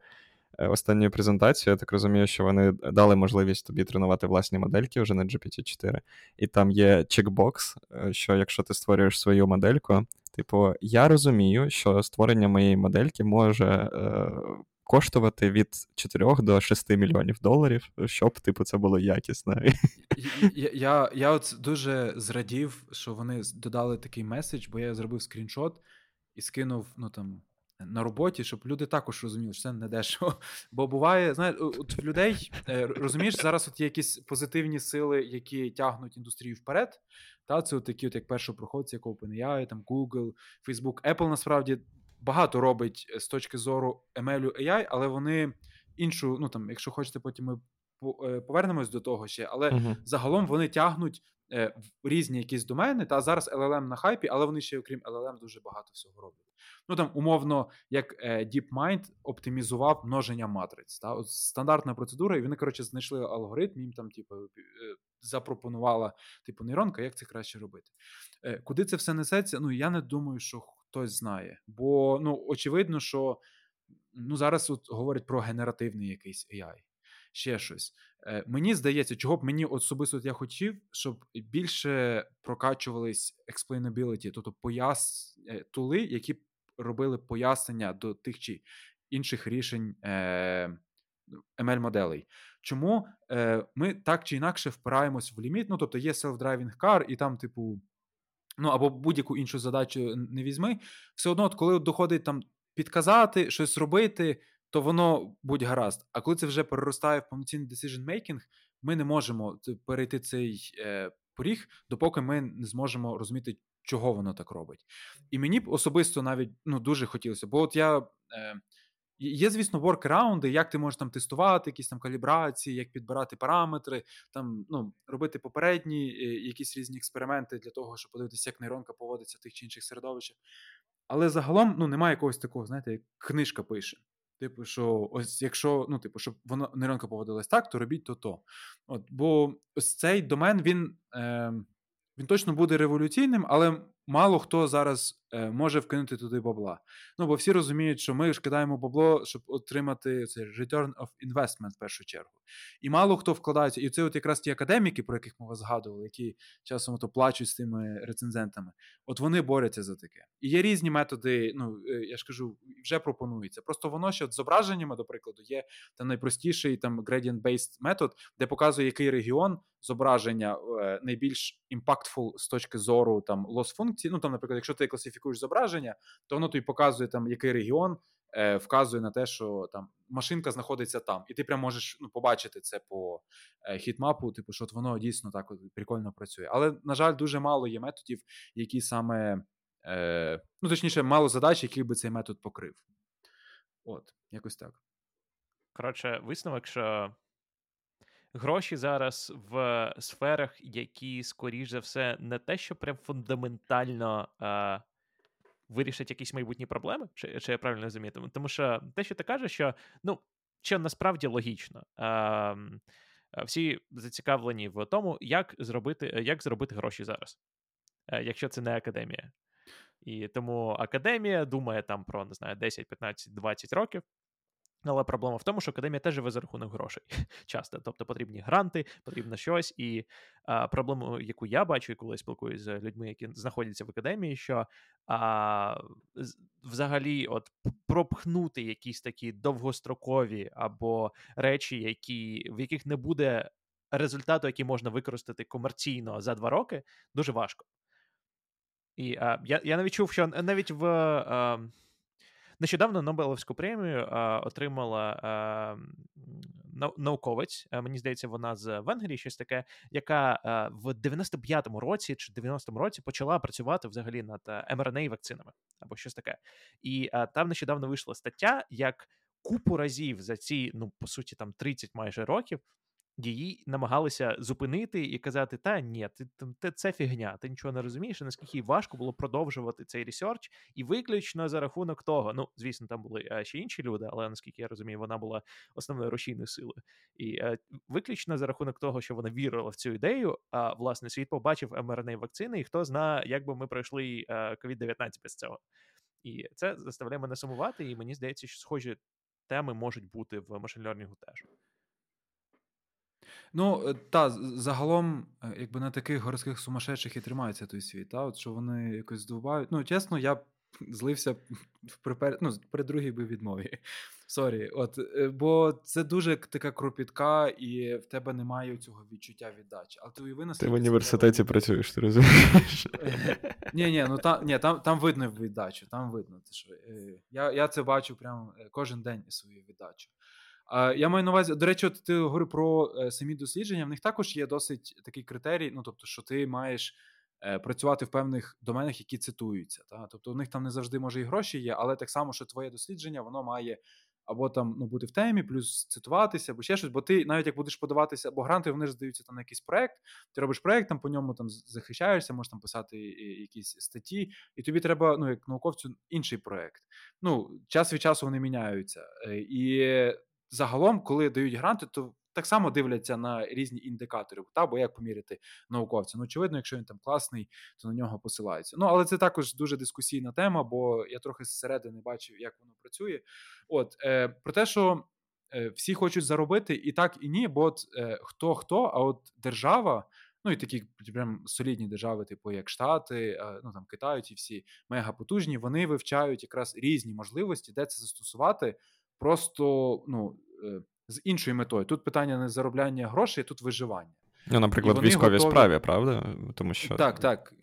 е, останньої презентації, я так розумію, що вони дали можливість тобі тренувати власні модельки вже на GPT-4, і там є чекбокс, е, що якщо ти створюєш свою модельку, типу, я розумію, що створення моєї модельки може. Коштувати від 4 до 6 мільйонів доларів, щоб типу це було якісно. Я я, я от дуже зрадів, що вони додали такий меседж, бо я зробив скріншот і скинув ну там на роботі, щоб люди також розуміли, що це не дешево. Бо буває, знаєш, от людей е, розумієш, зараз от є якісь позитивні сили, які тягнуть індустрію вперед. Та це от такі, от як першопроходці, як OpenAI, там Google, Facebook, Apple насправді багато робить е, з точки зору ML AI, але вони іншу, ну там, якщо хочете, потім ми повернемось до того ще, але uh-huh. загалом вони тягнуть е, в різні якісь домени. Та зараз LLM на хайпі, але вони ще, окрім LLM, дуже багато всього роблять. Ну там умовно, як е, DeepMind оптимізував множення матриць. Та От стандартна процедура, і вони коротше знайшли алгоритм, їм там, типу, е, запропонувала типу нейронка, як це краще робити. Е, Куди це все несеться? Ну я не думаю, що хтось знає. Бо ну, очевидно, що ну, зараз от говорять про генеративний якийсь AI. Ще щось. Е, Мені здається, чого б мені особисто я хотів, щоб більше прокачувались explainability, тобто пояс е, тули, які робили пояснення до тих чи інших рішень е, ML-моделей. Чому е, ми так чи інакше впираємось в ліміт? Ну, тобто є self-driving car, і там, типу, ну або будь-яку іншу задачу не візьми, все одно, от коли доходить там підказати, щось робити, то воно будь гаразд. А коли це вже переростає в повноцінний decision making, ми не можемо перейти цей е, поріг, допоки ми не зможемо розуміти, чого воно так робить. І мені б особисто навіть ну, дуже хотілося, бо от я. Е, Є, звісно, воркараунди, як ти можеш там тестувати, якісь там калібрації, як підбирати параметри, там ну, робити попередні е, якісь різні експерименти для того, щоб подивитися, як нейронка поводиться в тих чи інших середовищах. Але загалом ну, немає якогось такого, знаєте, як книжка пише. Типу, що ось якщо, ну, типу, щоб воно нейронка поводилась так, то робіть то-то. От, Бо ось цей домен він, е, він точно буде революційним, але мало хто зараз е, може вкинути туди бабла. Ну, бо всі розуміють, що ми ж кидаємо бабло, щоб отримати цей return of investment в першу чергу. І мало хто вкладається. І це от якраз ті академіки, про яких ми вас згадували, які часом ото плачуть з тими рецензентами. От вони борються за таке. І є різні методи, ну е, я ж кажу, вже пропонується. Просто воно ще от зображеннями, до прикладу, є там найпростіший там gradient-based метод, де показує, який регіон зображення е, найбільш impactful з точки зору там loss функції. Ну там, наприклад, якщо ти класифікуєш зображення, то воно тобі показує там який регіон. Е, вказує на те, що там машинка знаходиться там, і ти прям можеш ну, побачити це по е, хітмапу, типу, що от воно дійсно так от прикольно працює. Але, на жаль, дуже мало є методів, які саме, е, ну точніше, мало задач, які би цей метод покрив. От, якось так. Коротше, висновок, що гроші зараз в сферах, які, скоріш за все, не те, що прям фундаментально е, вирішать якісь майбутні проблеми, чи, чи я правильно розумію? Тому що те, що ти кажеш, що ну, що насправді логічно. Е, всі зацікавлені в тому, як зробити як зробити гроші зараз, е, якщо це не академія. І тому академія думає там про не знаю 10, 15, 20 років. Але проблема в тому, що академія теж живе за рахунок грошей (laughs) часто. Тобто потрібні гранти, потрібно щось. І а, проблему, яку я бачу, коли я спілкуюся з людьми, які знаходяться в академії, що а, взагалі от пропхнути якісь такі довгострокові або речі, які, в яких не буде результату, який можна використати комерційно за два роки, дуже важко. І а, я я навіть чув, що навіть в. А, Нещодавно Нобелевську премію а, отримала а, науковець. А, мені здається, вона з Венгрії, щось таке, яка в 95-му році чи 90-му році почала працювати взагалі над mRNA вакцинами або щось таке. І там нещодавно вийшла стаття, як купу разів за ці, ну по суті, там 30 майже років її намагалися зупинити і казати: Та ні, ти ти це фігня, ти нічого не розумієш. Наскільки важко було продовжувати цей ресерч, і виключно за рахунок того, ну звісно, там були е, ще інші люди, але наскільки я розумію, вона була основною рушійною силою. І е, виключно за рахунок того, що вона вірила в цю ідею, а власне світ побачив mRNA вакцини, і хто знає, як би ми пройшли COVID-19 е, без цього. І це заставляє мене сумувати, і мені здається, що схожі теми можуть бути в машин-лернінгу теж. Ну, е, та, загалом, е, якби на таких городських сумасшедших і тримається той світ, та, от що вони якось здобувають. Ну, чесно, я злився при, пер... ну, при другій би відмові. (laughs) Sorry. От, е, Бо це дуже така кропітка, і в тебе немає цього відчуття віддачі. Але ти уяви Ти в університеті тебе... працюєш, ти розумієш? (laughs) Ні, ні, ну там ні, там, там видно віддачу. Там видно. що, Я я це бачу прямо кожен день свою віддачу. Я маю на увазі, до речі, от ти говорив про е, самі дослідження. В них також є досить такий критерій, ну тобто, що ти маєш е, працювати в певних доменах, які цитуються. Та? Тобто, у них там не завжди може і гроші є, але так само, що твоє дослідження, воно має. Або там ну, бути в темі, плюс цитуватися, або ще щось. Бо ти навіть як будеш подаватися, бо гранти вони ж здаються там на якийсь проект, ти робиш проект, там по ньому там захищаєшся, можеш там писати якісь статті, і тобі треба, ну як науковцю, інший проект. Ну, час від часу вони міняються. Е, і загалом, коли дають гранти, то так само дивляться на різні індикатори, та бо як поміряти науковця. Ну, очевидно, якщо він там класний, то на нього посилаються. Ну, але це також дуже дискусійна тема, бо я трохи зсередини бачив, як воно працює. От е, про те, що е, всі хочуть заробити, і так, і ні, бо от е, хто хто, а от держава. Ну і такі прям солідні держави, типу як Штати, е, ну там Китай, ці всі мегапотужні, вони вивчають якраз різні можливості, де це застосувати просто ну, е, з іншою метою. Тут питання не заробляння грошей, тут виживання. Ну, наприклад, військовій готові... справі, правда? Тому що... Так, так.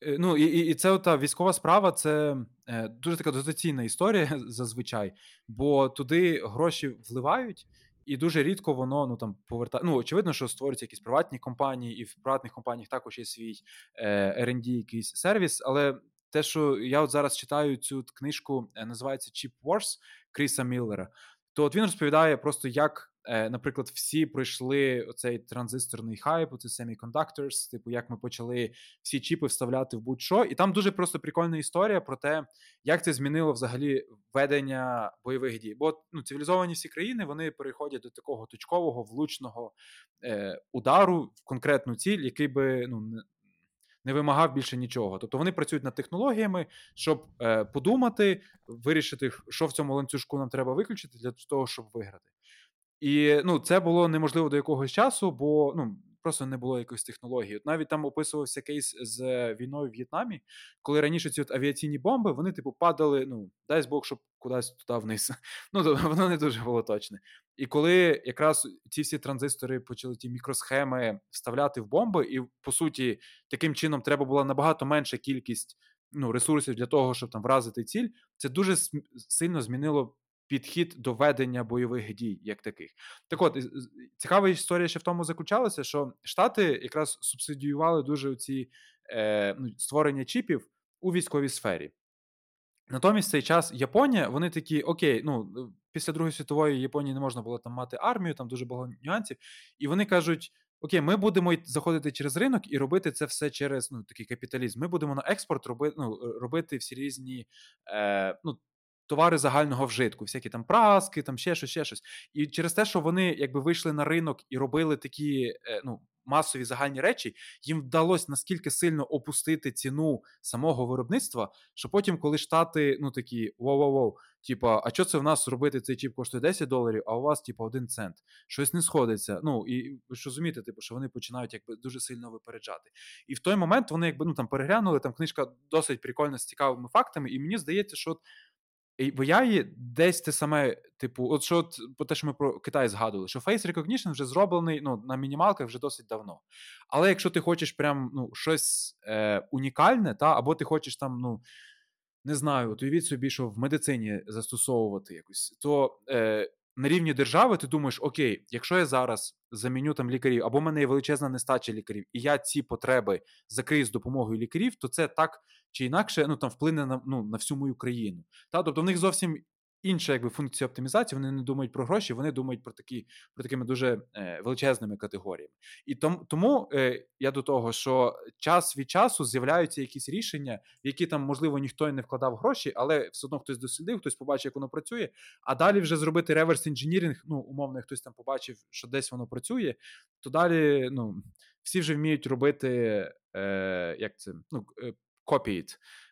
Е, ну, І і, і це та військова справа це е, дуже така дотаційна історія (laughs) зазвичай, бо туди гроші вливають, і дуже рідко воно ну там повертає. Ну, очевидно, що створюються якісь приватні компанії, і в приватних компаніях також є свій е, R&D якийсь сервіс. Але те, що я от зараз читаю цю книжку, е, називається Cheap Wars Кріса Міллера, то от він розповідає просто, як, е, наприклад, всі пройшли оцей транзисторний хайп, оце semiconductors, типу, як ми почали всі чіпи вставляти в будь-що. І там дуже просто прикольна історія про те, як це змінило взагалі ведення бойових дій. Бо ну, цивілізовані всі країни вони переходять до такого точкового влучного е, удару в конкретну ціль, який би ну не вимагав більше нічого. Тобто вони працюють над технологіями, щоб е, подумати, вирішити, що в цьому ланцюжку нам треба виключити для того, щоб виграти. І ну, це було неможливо до якогось часу, бо ну, просто не було якоїсь технології. От навіть там описувався кейс з війною в В'єтнамі, коли раніше ці от авіаційні бомби вони, типу, падали, ну, дай Бог, щоб кудись туди вниз. (laughs) Ну, то воно не дуже було точне. І коли якраз ці всі транзистори почали ті мікросхеми вставляти в бомби, і по суті, таким чином треба була набагато менша кількість ну, ресурсів для того, щоб там вразити ціль, це дуже сильно змінило підхід до ведення бойових дій, як таких. Так от цікава історія ще в тому заключалася, що Штати якраз субсидіювали дуже ці е, ну, створення чіпів у військовій сфері. Натомість в цей час Японія, вони такі, окей, ну після Другої світової Японії не можна було там мати армію, там дуже багато нюансів. І вони кажуть: Окей, ми будемо заходити через ринок і робити це все через ну, такий капіталізм. Ми будемо на експорт роби, ну, робити всі різні е, ну, товари загального вжитку, всякі там праски, там ще щось, ще щось. І через те, що вони якби вийшли на ринок і робили такі е, ну, масові загальні речі, їм вдалося наскільки сильно опустити ціну самого виробництва, що потім, коли штати ну такі воу-воу-воу, типа, а що це в нас робити цей чіп коштує 10 доларів, а у вас, типа, 1 цент. Щось не сходиться. Ну і ви ж розумієте, типу, що вони починають якби дуже сильно випереджати. І в той момент вони якби ну там переглянули, там книжка досить прикольна з цікавими фактами, і мені здається, що. Бо я її десь те саме, типу, от що по те, що ми про Китай згадували, що Face Recognition вже зроблений ну, на мінімалках вже досить давно. Але якщо ти хочеш прям ну, щось е, унікальне, та, або ти хочеш там, ну не знаю, от уявіть собі, що в медицині застосовувати якось, то е, на рівні держави ти думаєш, окей, якщо я зараз заміню там лікарів, або в мене є величезна нестача лікарів, і я ці потреби закрию з допомогою лікарів, то це так чи інакше ну, там вплине на ну, на всю мою країну. Та? Тобто в них зовсім інша якби, функція оптимізації, вони не думають про гроші, вони думають про такі про такими дуже е, величезними категоріями. І том, тому е, я до того, що час від часу з'являються якісь рішення, в які там, можливо, ніхто і не вкладав гроші, але все одно хтось дослідив, хтось побачив, як воно працює. А далі вже зробити реверс інженірінг, ну, умовно, хтось там побачив, що десь воно працює, то далі ну, всі вже вміють робити. Е, як це, ну, copy. Е,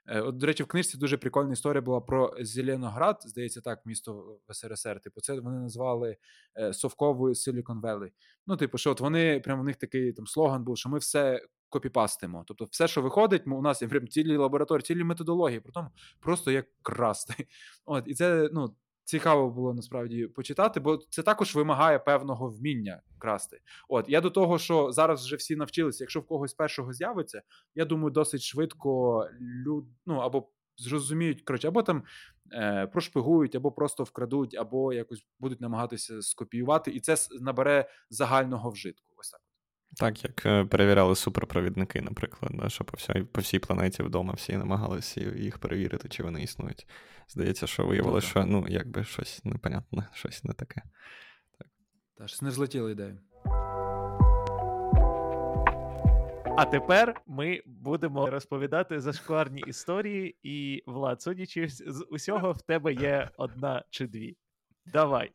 От, до речі, в книжці дуже прикольна історія була про Зеленоград, здається, так, місто в СРСР. Типу, це вони назвали е, совковою Silicon Valley. Ну, типу, що от вони прямо в них такий там слоган був, що ми все копіпастимо. Тобто, все, що виходить, у нас є прям цілі лабораторії, цілі методології, про тому просто як красти. (laughs) От, і це ну. Цікаво було насправді почитати, бо це також вимагає певного вміння красти. От я до того, що зараз вже всі навчилися. Якщо в когось першого з'явиться, я думаю, досить швидко люд, ну або зрозуміють, коротше, або там е, прошпигують, або просто вкрадуть, або якось будуть намагатися скопіювати, і це набере загального вжитку. Ось так. Так, як е, перевіряли суперпровідники, наприклад, да, що по всій, по всій планеті вдома всі намагалися їх перевірити, чи вони існують. Здається, що виявилося, що ну, якби щось непонятне, (laughs) щось не таке. Так, Та щось не злетіла ідея. А тепер ми будемо розповідати зашкварні історії, і Влад, судячи з усього, в тебе є одна чи дві. Давай.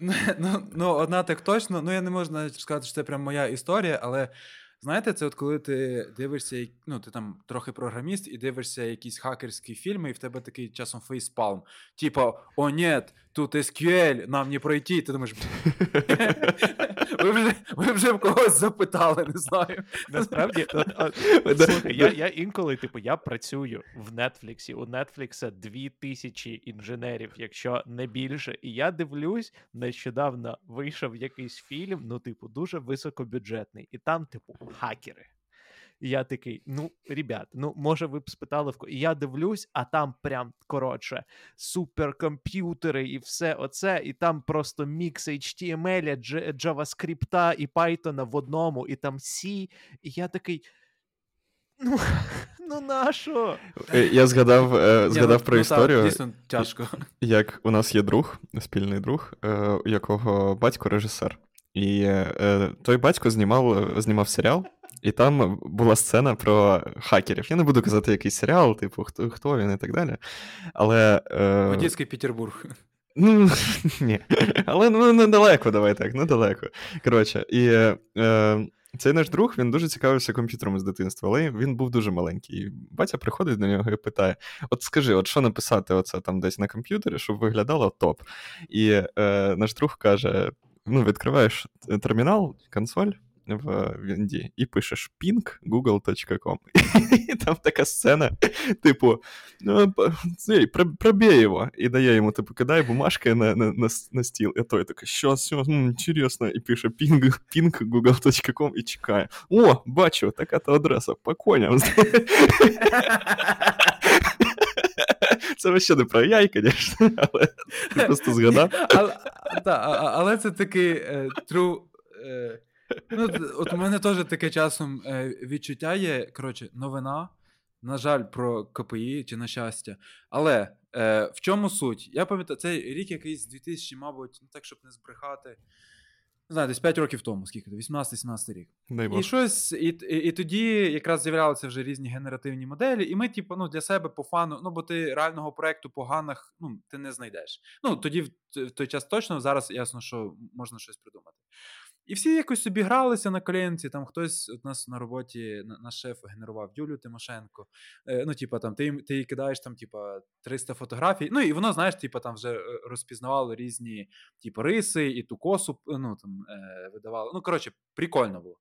(laughs) Ну, ну, одна так точно. Ну, я не можу навіть сказати, що це прям моя історія, але знаєте, це от коли ти дивишся, ну, ти там трохи програміст, і дивишся якісь хакерські фільми, і в тебе такий часом фейспалм. Типа, о, ні, тут SQL, нам не пройти, ти думаєш. (laughs) Ви вже ви вже в когось запитали, не знаю. Насправді, (laughs) слухай, я я інколи, типу, я працюю в Нетфліксі. У Нетфлікса дві тисячі інженерів, якщо не більше. І я дивлюсь, нещодавно вийшов якийсь фільм, ну, типу, дуже високобюджетний, і там, типу, хакери. І я такий, ну, ребят, ну, може, ви б спитали в І я дивлюсь, а там прям коротше суперкомп'ютери і все оце, і там просто мікс HTML, JavaScript і Python в одному, і там C. І я такий. Ну, (laughs) ну нащо? Е, я згадав е, згадав ну, про ну, історію. Так, дійсно тяжко. Як у нас є друг, спільний друг, е, у якого батько режисер. І е, той батько знімав знімав серіал, і там була сцена про хакерів. Я не буду казати якийсь серіал, типу, хто хто він і так далі. Але. Е... Одеський Петербург. Ну, (laughs) ні. Але ну, недалеко, давай так, недалеко. Коротше, і е, цей наш друг він дуже цікавився комп'ютером з дитинства, але він був дуже маленький. І батя приходить до нього і питає: От скажи, от що написати оце там десь на комп'ютері, щоб виглядало топ. І е, наш друг каже: ну, відкриваєш термінал, консоль в Вінді і пишеш ping google.com. І там така сцена, (laughs) типу, ну, пробій його. І дає йому, типу, кидає бумажки на на, на, на стіл. І той такий, що, все, інтересно, і пише ping, ping google.com і чекає. О, бачу, така то адреса, по коням. (laughs) Це вообще не про яй, звісно, (laughs) але ти просто згадав. Але, та, але це такий е, true. Ну, От у мене теж таке часом е, відчуття є. Коротше, новина. На жаль, про КПІ чи на щастя. Але е, в чому суть? Я пам'ятаю, це рік якийсь 2000, мабуть, ну так, щоб не збрехати не знаю, десь 5 років тому, скільки 18-17 рік. Дай І щось, і, і і, тоді якраз з'являлися вже різні генеративні моделі, і ми, типу, ну, для себе по фану, ну, бо ти реального проекту поганих ну, ти не знайдеш. Ну, тоді в той час точно, зараз ясно, що можна щось придумати. І всі якось собі гралися на коленці. Там хтось у нас на роботі, наш шеф генерував Юлю Тимошенко. Е, ну, типа, там, ти ти їй кидаєш там, типа, 300 фотографій. Ну, і воно, знаєш, типа, там вже е, розпізнавало різні типу, риси, і ту косу ну, там, е, видавало. Ну, коротше, прикольно було.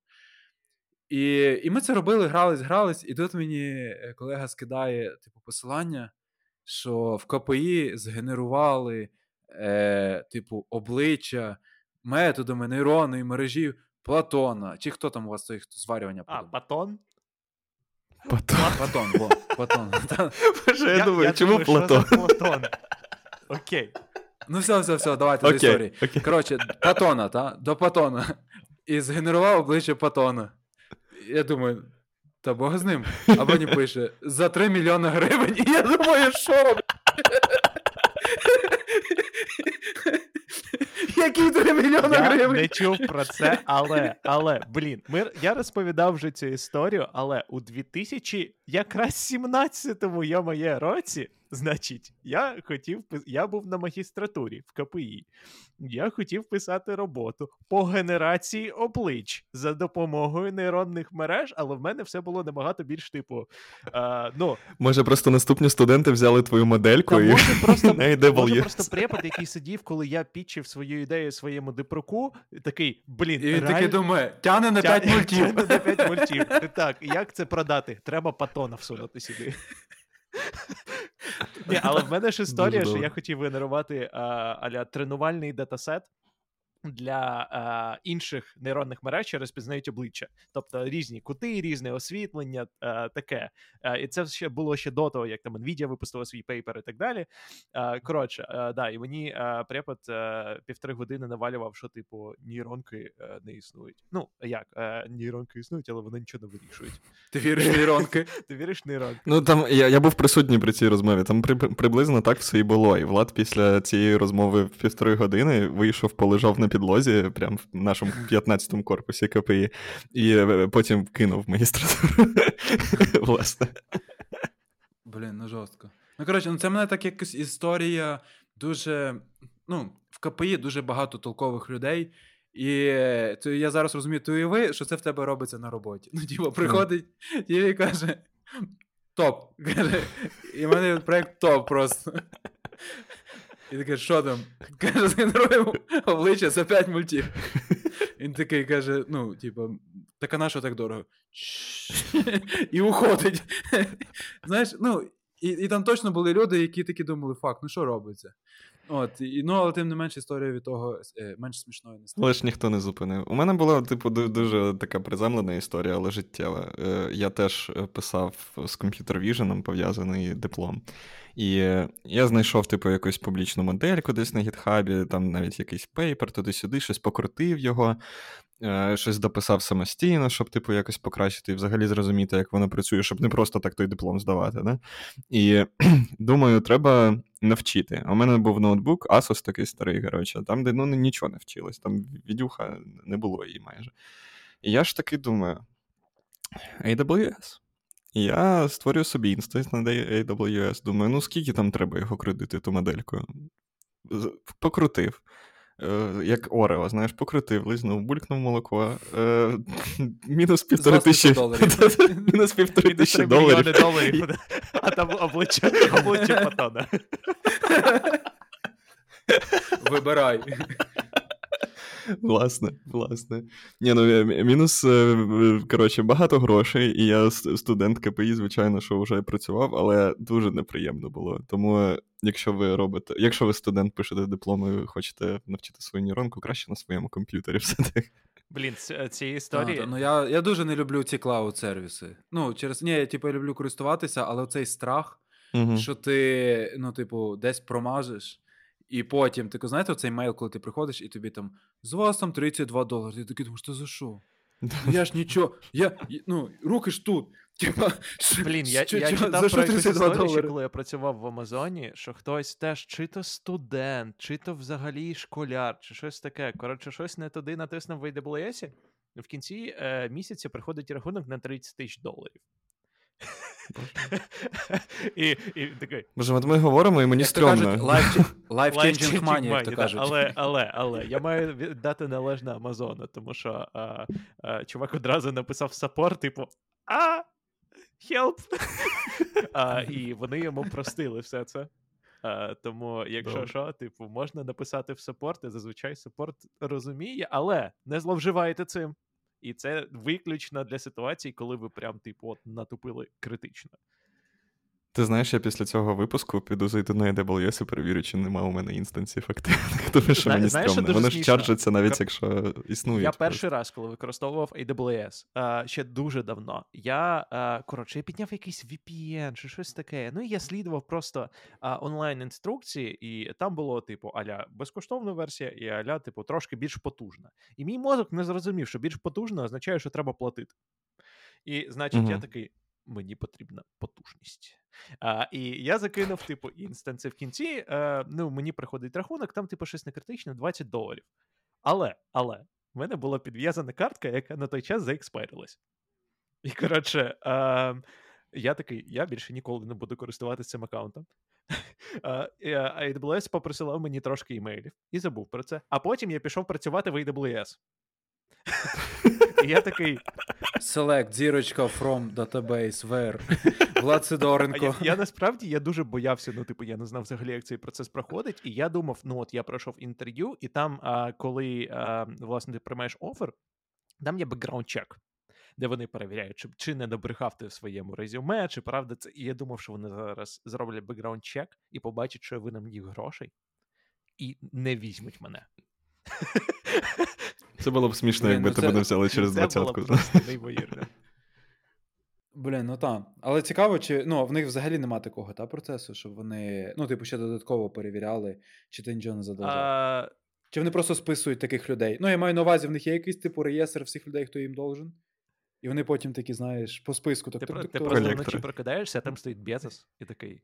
І і ми це робили, грались, грались, і тут мені е, колега скидає типу, посилання, що в КПІ згенерували е, типу, обличчя методами нейронної мережі Платона. Чи хто там у вас хто зварювання А, Патон? Патон. Патон, бо, Патон. (laughs) Боже, я думаю, чому Платон? Платон? Окей. Ну, все, все, все, давайте до історії. Коротше, Патона, та? До Патона. І згенерував обличчя Патона. Я думаю, та Бог з ним. А мені пише за 3 мільйони гривень. І я думаю, що? Які 3 мільйони Я гривень. не чув про це, але, але, блін, ми, я розповідав вже цю історію, але у 2000 якраз 17-му я моє році, значить, я хотів я був на магістратурі в КПІ. Я хотів писати роботу по генерації облич за допомогою нейронних мереж, але в мене все було набагато більш типу. Е, ну, Може, просто наступні студенти взяли твою модельку та і може просто, (laughs) може просто препод, який сидів, коли я pitch ив свою ідею своєму дипкеруку, такий, блін, І він такий думає, тяне на 5 Тя- мультів. (laughs) тягне на 5 мультів. Так, як це продати? Треба патона всунути сюди. Ні, але в мене ж історія, що я хотів генерувати а, аля тренувальний датасет. Для а, інших нейронних мереж, що розпізнають обличчя, тобто різні кути, різне освітлення, а, таке. А, і це ще було ще до того, як там Nvidia випустила свій paper і так далі. Коротше, да, і мені препод а, півтори години навалював, що типу нейронки а, не існують. Ну як а, нейронки існують, але вони нічого не вирішують. Ти віриш нейронки? (laughs) Ти віриш нейронки? Ну там я, я був присутній при цій розмові. Там при, приблизно так все і було. І Влад після цієї розмови в півтори години вийшов, полежав на підлозі, прямо в нашому 15-му корпусі КПІ, і е, потім кинув магістратуру. (laughs) Власне. Блін, ну жорстко. Ну, коротше, ну це мене так якась історія дуже. Ну, в КПІ дуже багато толкових людей. І е, то я зараз розумію, ти уяви, що це в тебе робиться на роботі. Ну, типу, приходить і каже: топ. Каже, і в мене проєкт топ просто. І такий, що там? (laughs) Каже, згенеруємо обличчя за 5 мультів. (laughs) Він такий каже: ну, типу, так а на що так дорого? (laughs) І уходить. Знаєш, ну, і, і там точно були люди, які такі думали, fuck, ну що робиться? От, і, ну, але тим не менш історія від того е, менш смішною не стала. Але ж ніхто не зупинив. У мене була, типу, дуже така приземлена історія, але життєва. Е, Я теж е, писав з computer vision ом пов'язаний диплом. І я знайшов, типу, якусь публічну модельку десь на гітхабі, там навіть якийсь paper, туди-сюди, щось покрутив його, е, щось дописав самостійно, щоб, типу, якось покращити і взагалі зрозуміти, як воно працює, щоб не просто так той диплом здавати. Да? І (clears throat) думаю, треба навчити. У мене був ноутбук, Asus такий старий, коротше, там, де ну, нічого не вчилось, там відюха не було її майже. І я ж таки думаю: AWS. Я створюю собі інстанс на AWS. Думаю, ну скільки там треба його крутити, ту модельку? Покрутив. Е, Як Орео, знаєш, покрутив, лизнув, булькнув молоко. Е, (laughs) (laughs) мінус півтори тисячі доларів. Мінус півтори тисячі доларів. доларів. А там обличчя, обличчя патона. Вибирай. (laughs) Власне, власне. Ні, ну е, мінус, е, коротше, багато грошей, і я студент КПІ, звичайно, що вже працював, але дуже неприємно було. Тому, е, якщо ви робите, якщо ви студент пишете диплом і хочете навчити свою нейронку, краще на своєму комп'ютері (laughs) все-таки. Блін, ці історії. та, ну я, я дуже не люблю ці клауд-сервіси. Ну, через ні, я типу я люблю користуватися, але цей страх, Угу. що ти, ну, типу, десь промажеш, і потім, ти знаєте, оцей мейл, коли ти приходиш, і тобі там з вас там 32 долари. Ти такий думаєш, що за що? Я ж нічого, я, ну, руки ж тут. (laughs) Типа, Блін, я, я читав про якусь історію, коли я працював в Амазоні, що хтось теж чи то студент, чи то взагалі школяр, чи щось таке. Коротше, щось не туди натиснув в AWS, в кінці е, місяця приходить рахунок на 30 тисяч доларів. (laughs) і, і такий. Боже, от ми говоримо, і мені стрьомно. (laughs) life, life changing money, як то кажуть. Але, (laughs) але, але я маю віддати належне Амазону, тому що а, а, чувак одразу написав саппорт, типу, а, help! а, і вони йому простили все це. А, тому, якщо Добре. що, типу, можна написати в саппорт, і зазвичай саппорт розуміє, але не зловживайте цим. І це виключно для ситуацій, коли ви прям, типу, от натупили критично. Ти знаєш, я після цього випуску піду зайти на AWS і перевірю, чи нема у мене інстансів активних, (laughs) тому що Зна- мені знаєш, що. Вони ж чарджаться навіть, якщо існують. Я просто. перший раз, коли використовував AWS, ще дуже давно. Я коротше, я підняв якийсь VPN чи щось таке. Ну і я слідував просто онлайн-інструкції, і там було, типу, аля безкоштовна версія, і аля, типу, трошки більш потужна. І мій мозок не зрозумів, що більш потужна означає, що треба платити. І, значить, я такий. Мені потрібна потужність. А, і я закинув, типу, інстанси в кінці. Е, ну, мені приходить рахунок, там, типу, щось не критичне, 20 доларів. Але, але, в мене була підв'язана картка, яка на той час заекспайрилась. І коротше, е, я такий, я більше ніколи не буду користуватися цим аккаунтом. Е, А AWS попросила мені трошки імейлів і забув про це. А потім я пішов працювати в AWS. І я такий, Select, зірочка from database, where. (laughs) Влад Сидоренко. я, я насправді я дуже боявся. Ну, типу, я не знав взагалі, як цей процес проходить. І я думав, ну от я пройшов інтерв'ю, і там, а, коли а, власне ти приймаєш offer, там є background check, де вони перевіряють, чи, чи не набрехав ти в своєму резюме, чи правда це. І я думав, що вони зараз зроблять background check і побачать, що я винен їх грошей, і не візьмуть мене. Це було б смішно, якби ну тебе не взяли через Це було двадцятку. (laughs) неймовірно. Блін, ну так. Але цікаво, чи ну, в них взагалі нема такого та, процесу, щоб вони, ну, типу, ще додатково перевіряли, чи ти нічого не задовжав. А, Чи вони просто списують таких людей? Ну, я маю на увазі, в них є якийсь типу реєстр всіх людей, хто їм должен. І вони потім такі, знаєш, по списку так. Ти, ти тук. просто вночі прокидаєшся, а там стоїть Безос, і такий.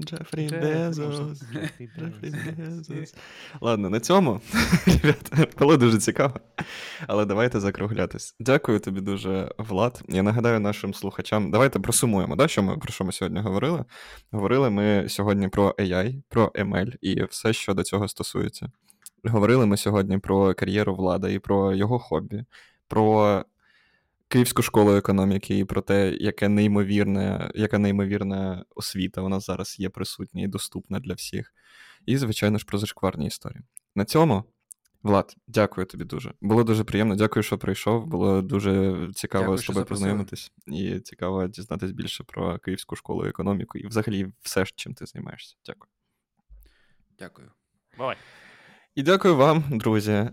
Джефрі Безос. Джефрі Безос. Безос. Ладно, на цьому (laughs) ребята, було дуже цікаво. Але давайте закруглятись. Дякую тобі дуже, Влад. Я нагадаю нашим слухачам. Давайте просумуємо, да, що ми про що ми сьогодні говорили. Говорили ми сьогодні про AI, про ML і все, що до цього стосується. Говорили ми сьогодні про кар'єру влада і про його хобі, про Київську школу економіки і про те, яке неймовірне, яка неймовірна освіта у нас зараз є присутня і доступна для всіх. І, звичайно ж, про зашкварні історії. На цьому, Влад, дякую тобі дуже. Було дуже приємно. Дякую, що прийшов. Було дуже цікаво Дякую, з тобою познайомитись. І цікаво дізнатись більше про Київську школу економіку і взагалі все, чим ти займаєшся. Дякую. Дякую. Бувай. І дякую вам, друзі, е,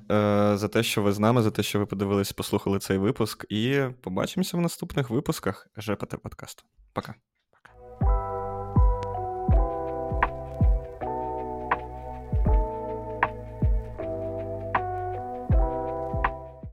за те, що ви з нами, за те, що ви подивились, послухали цей випуск. І побачимося в наступних випусках ЖПТ подкасту. Пока.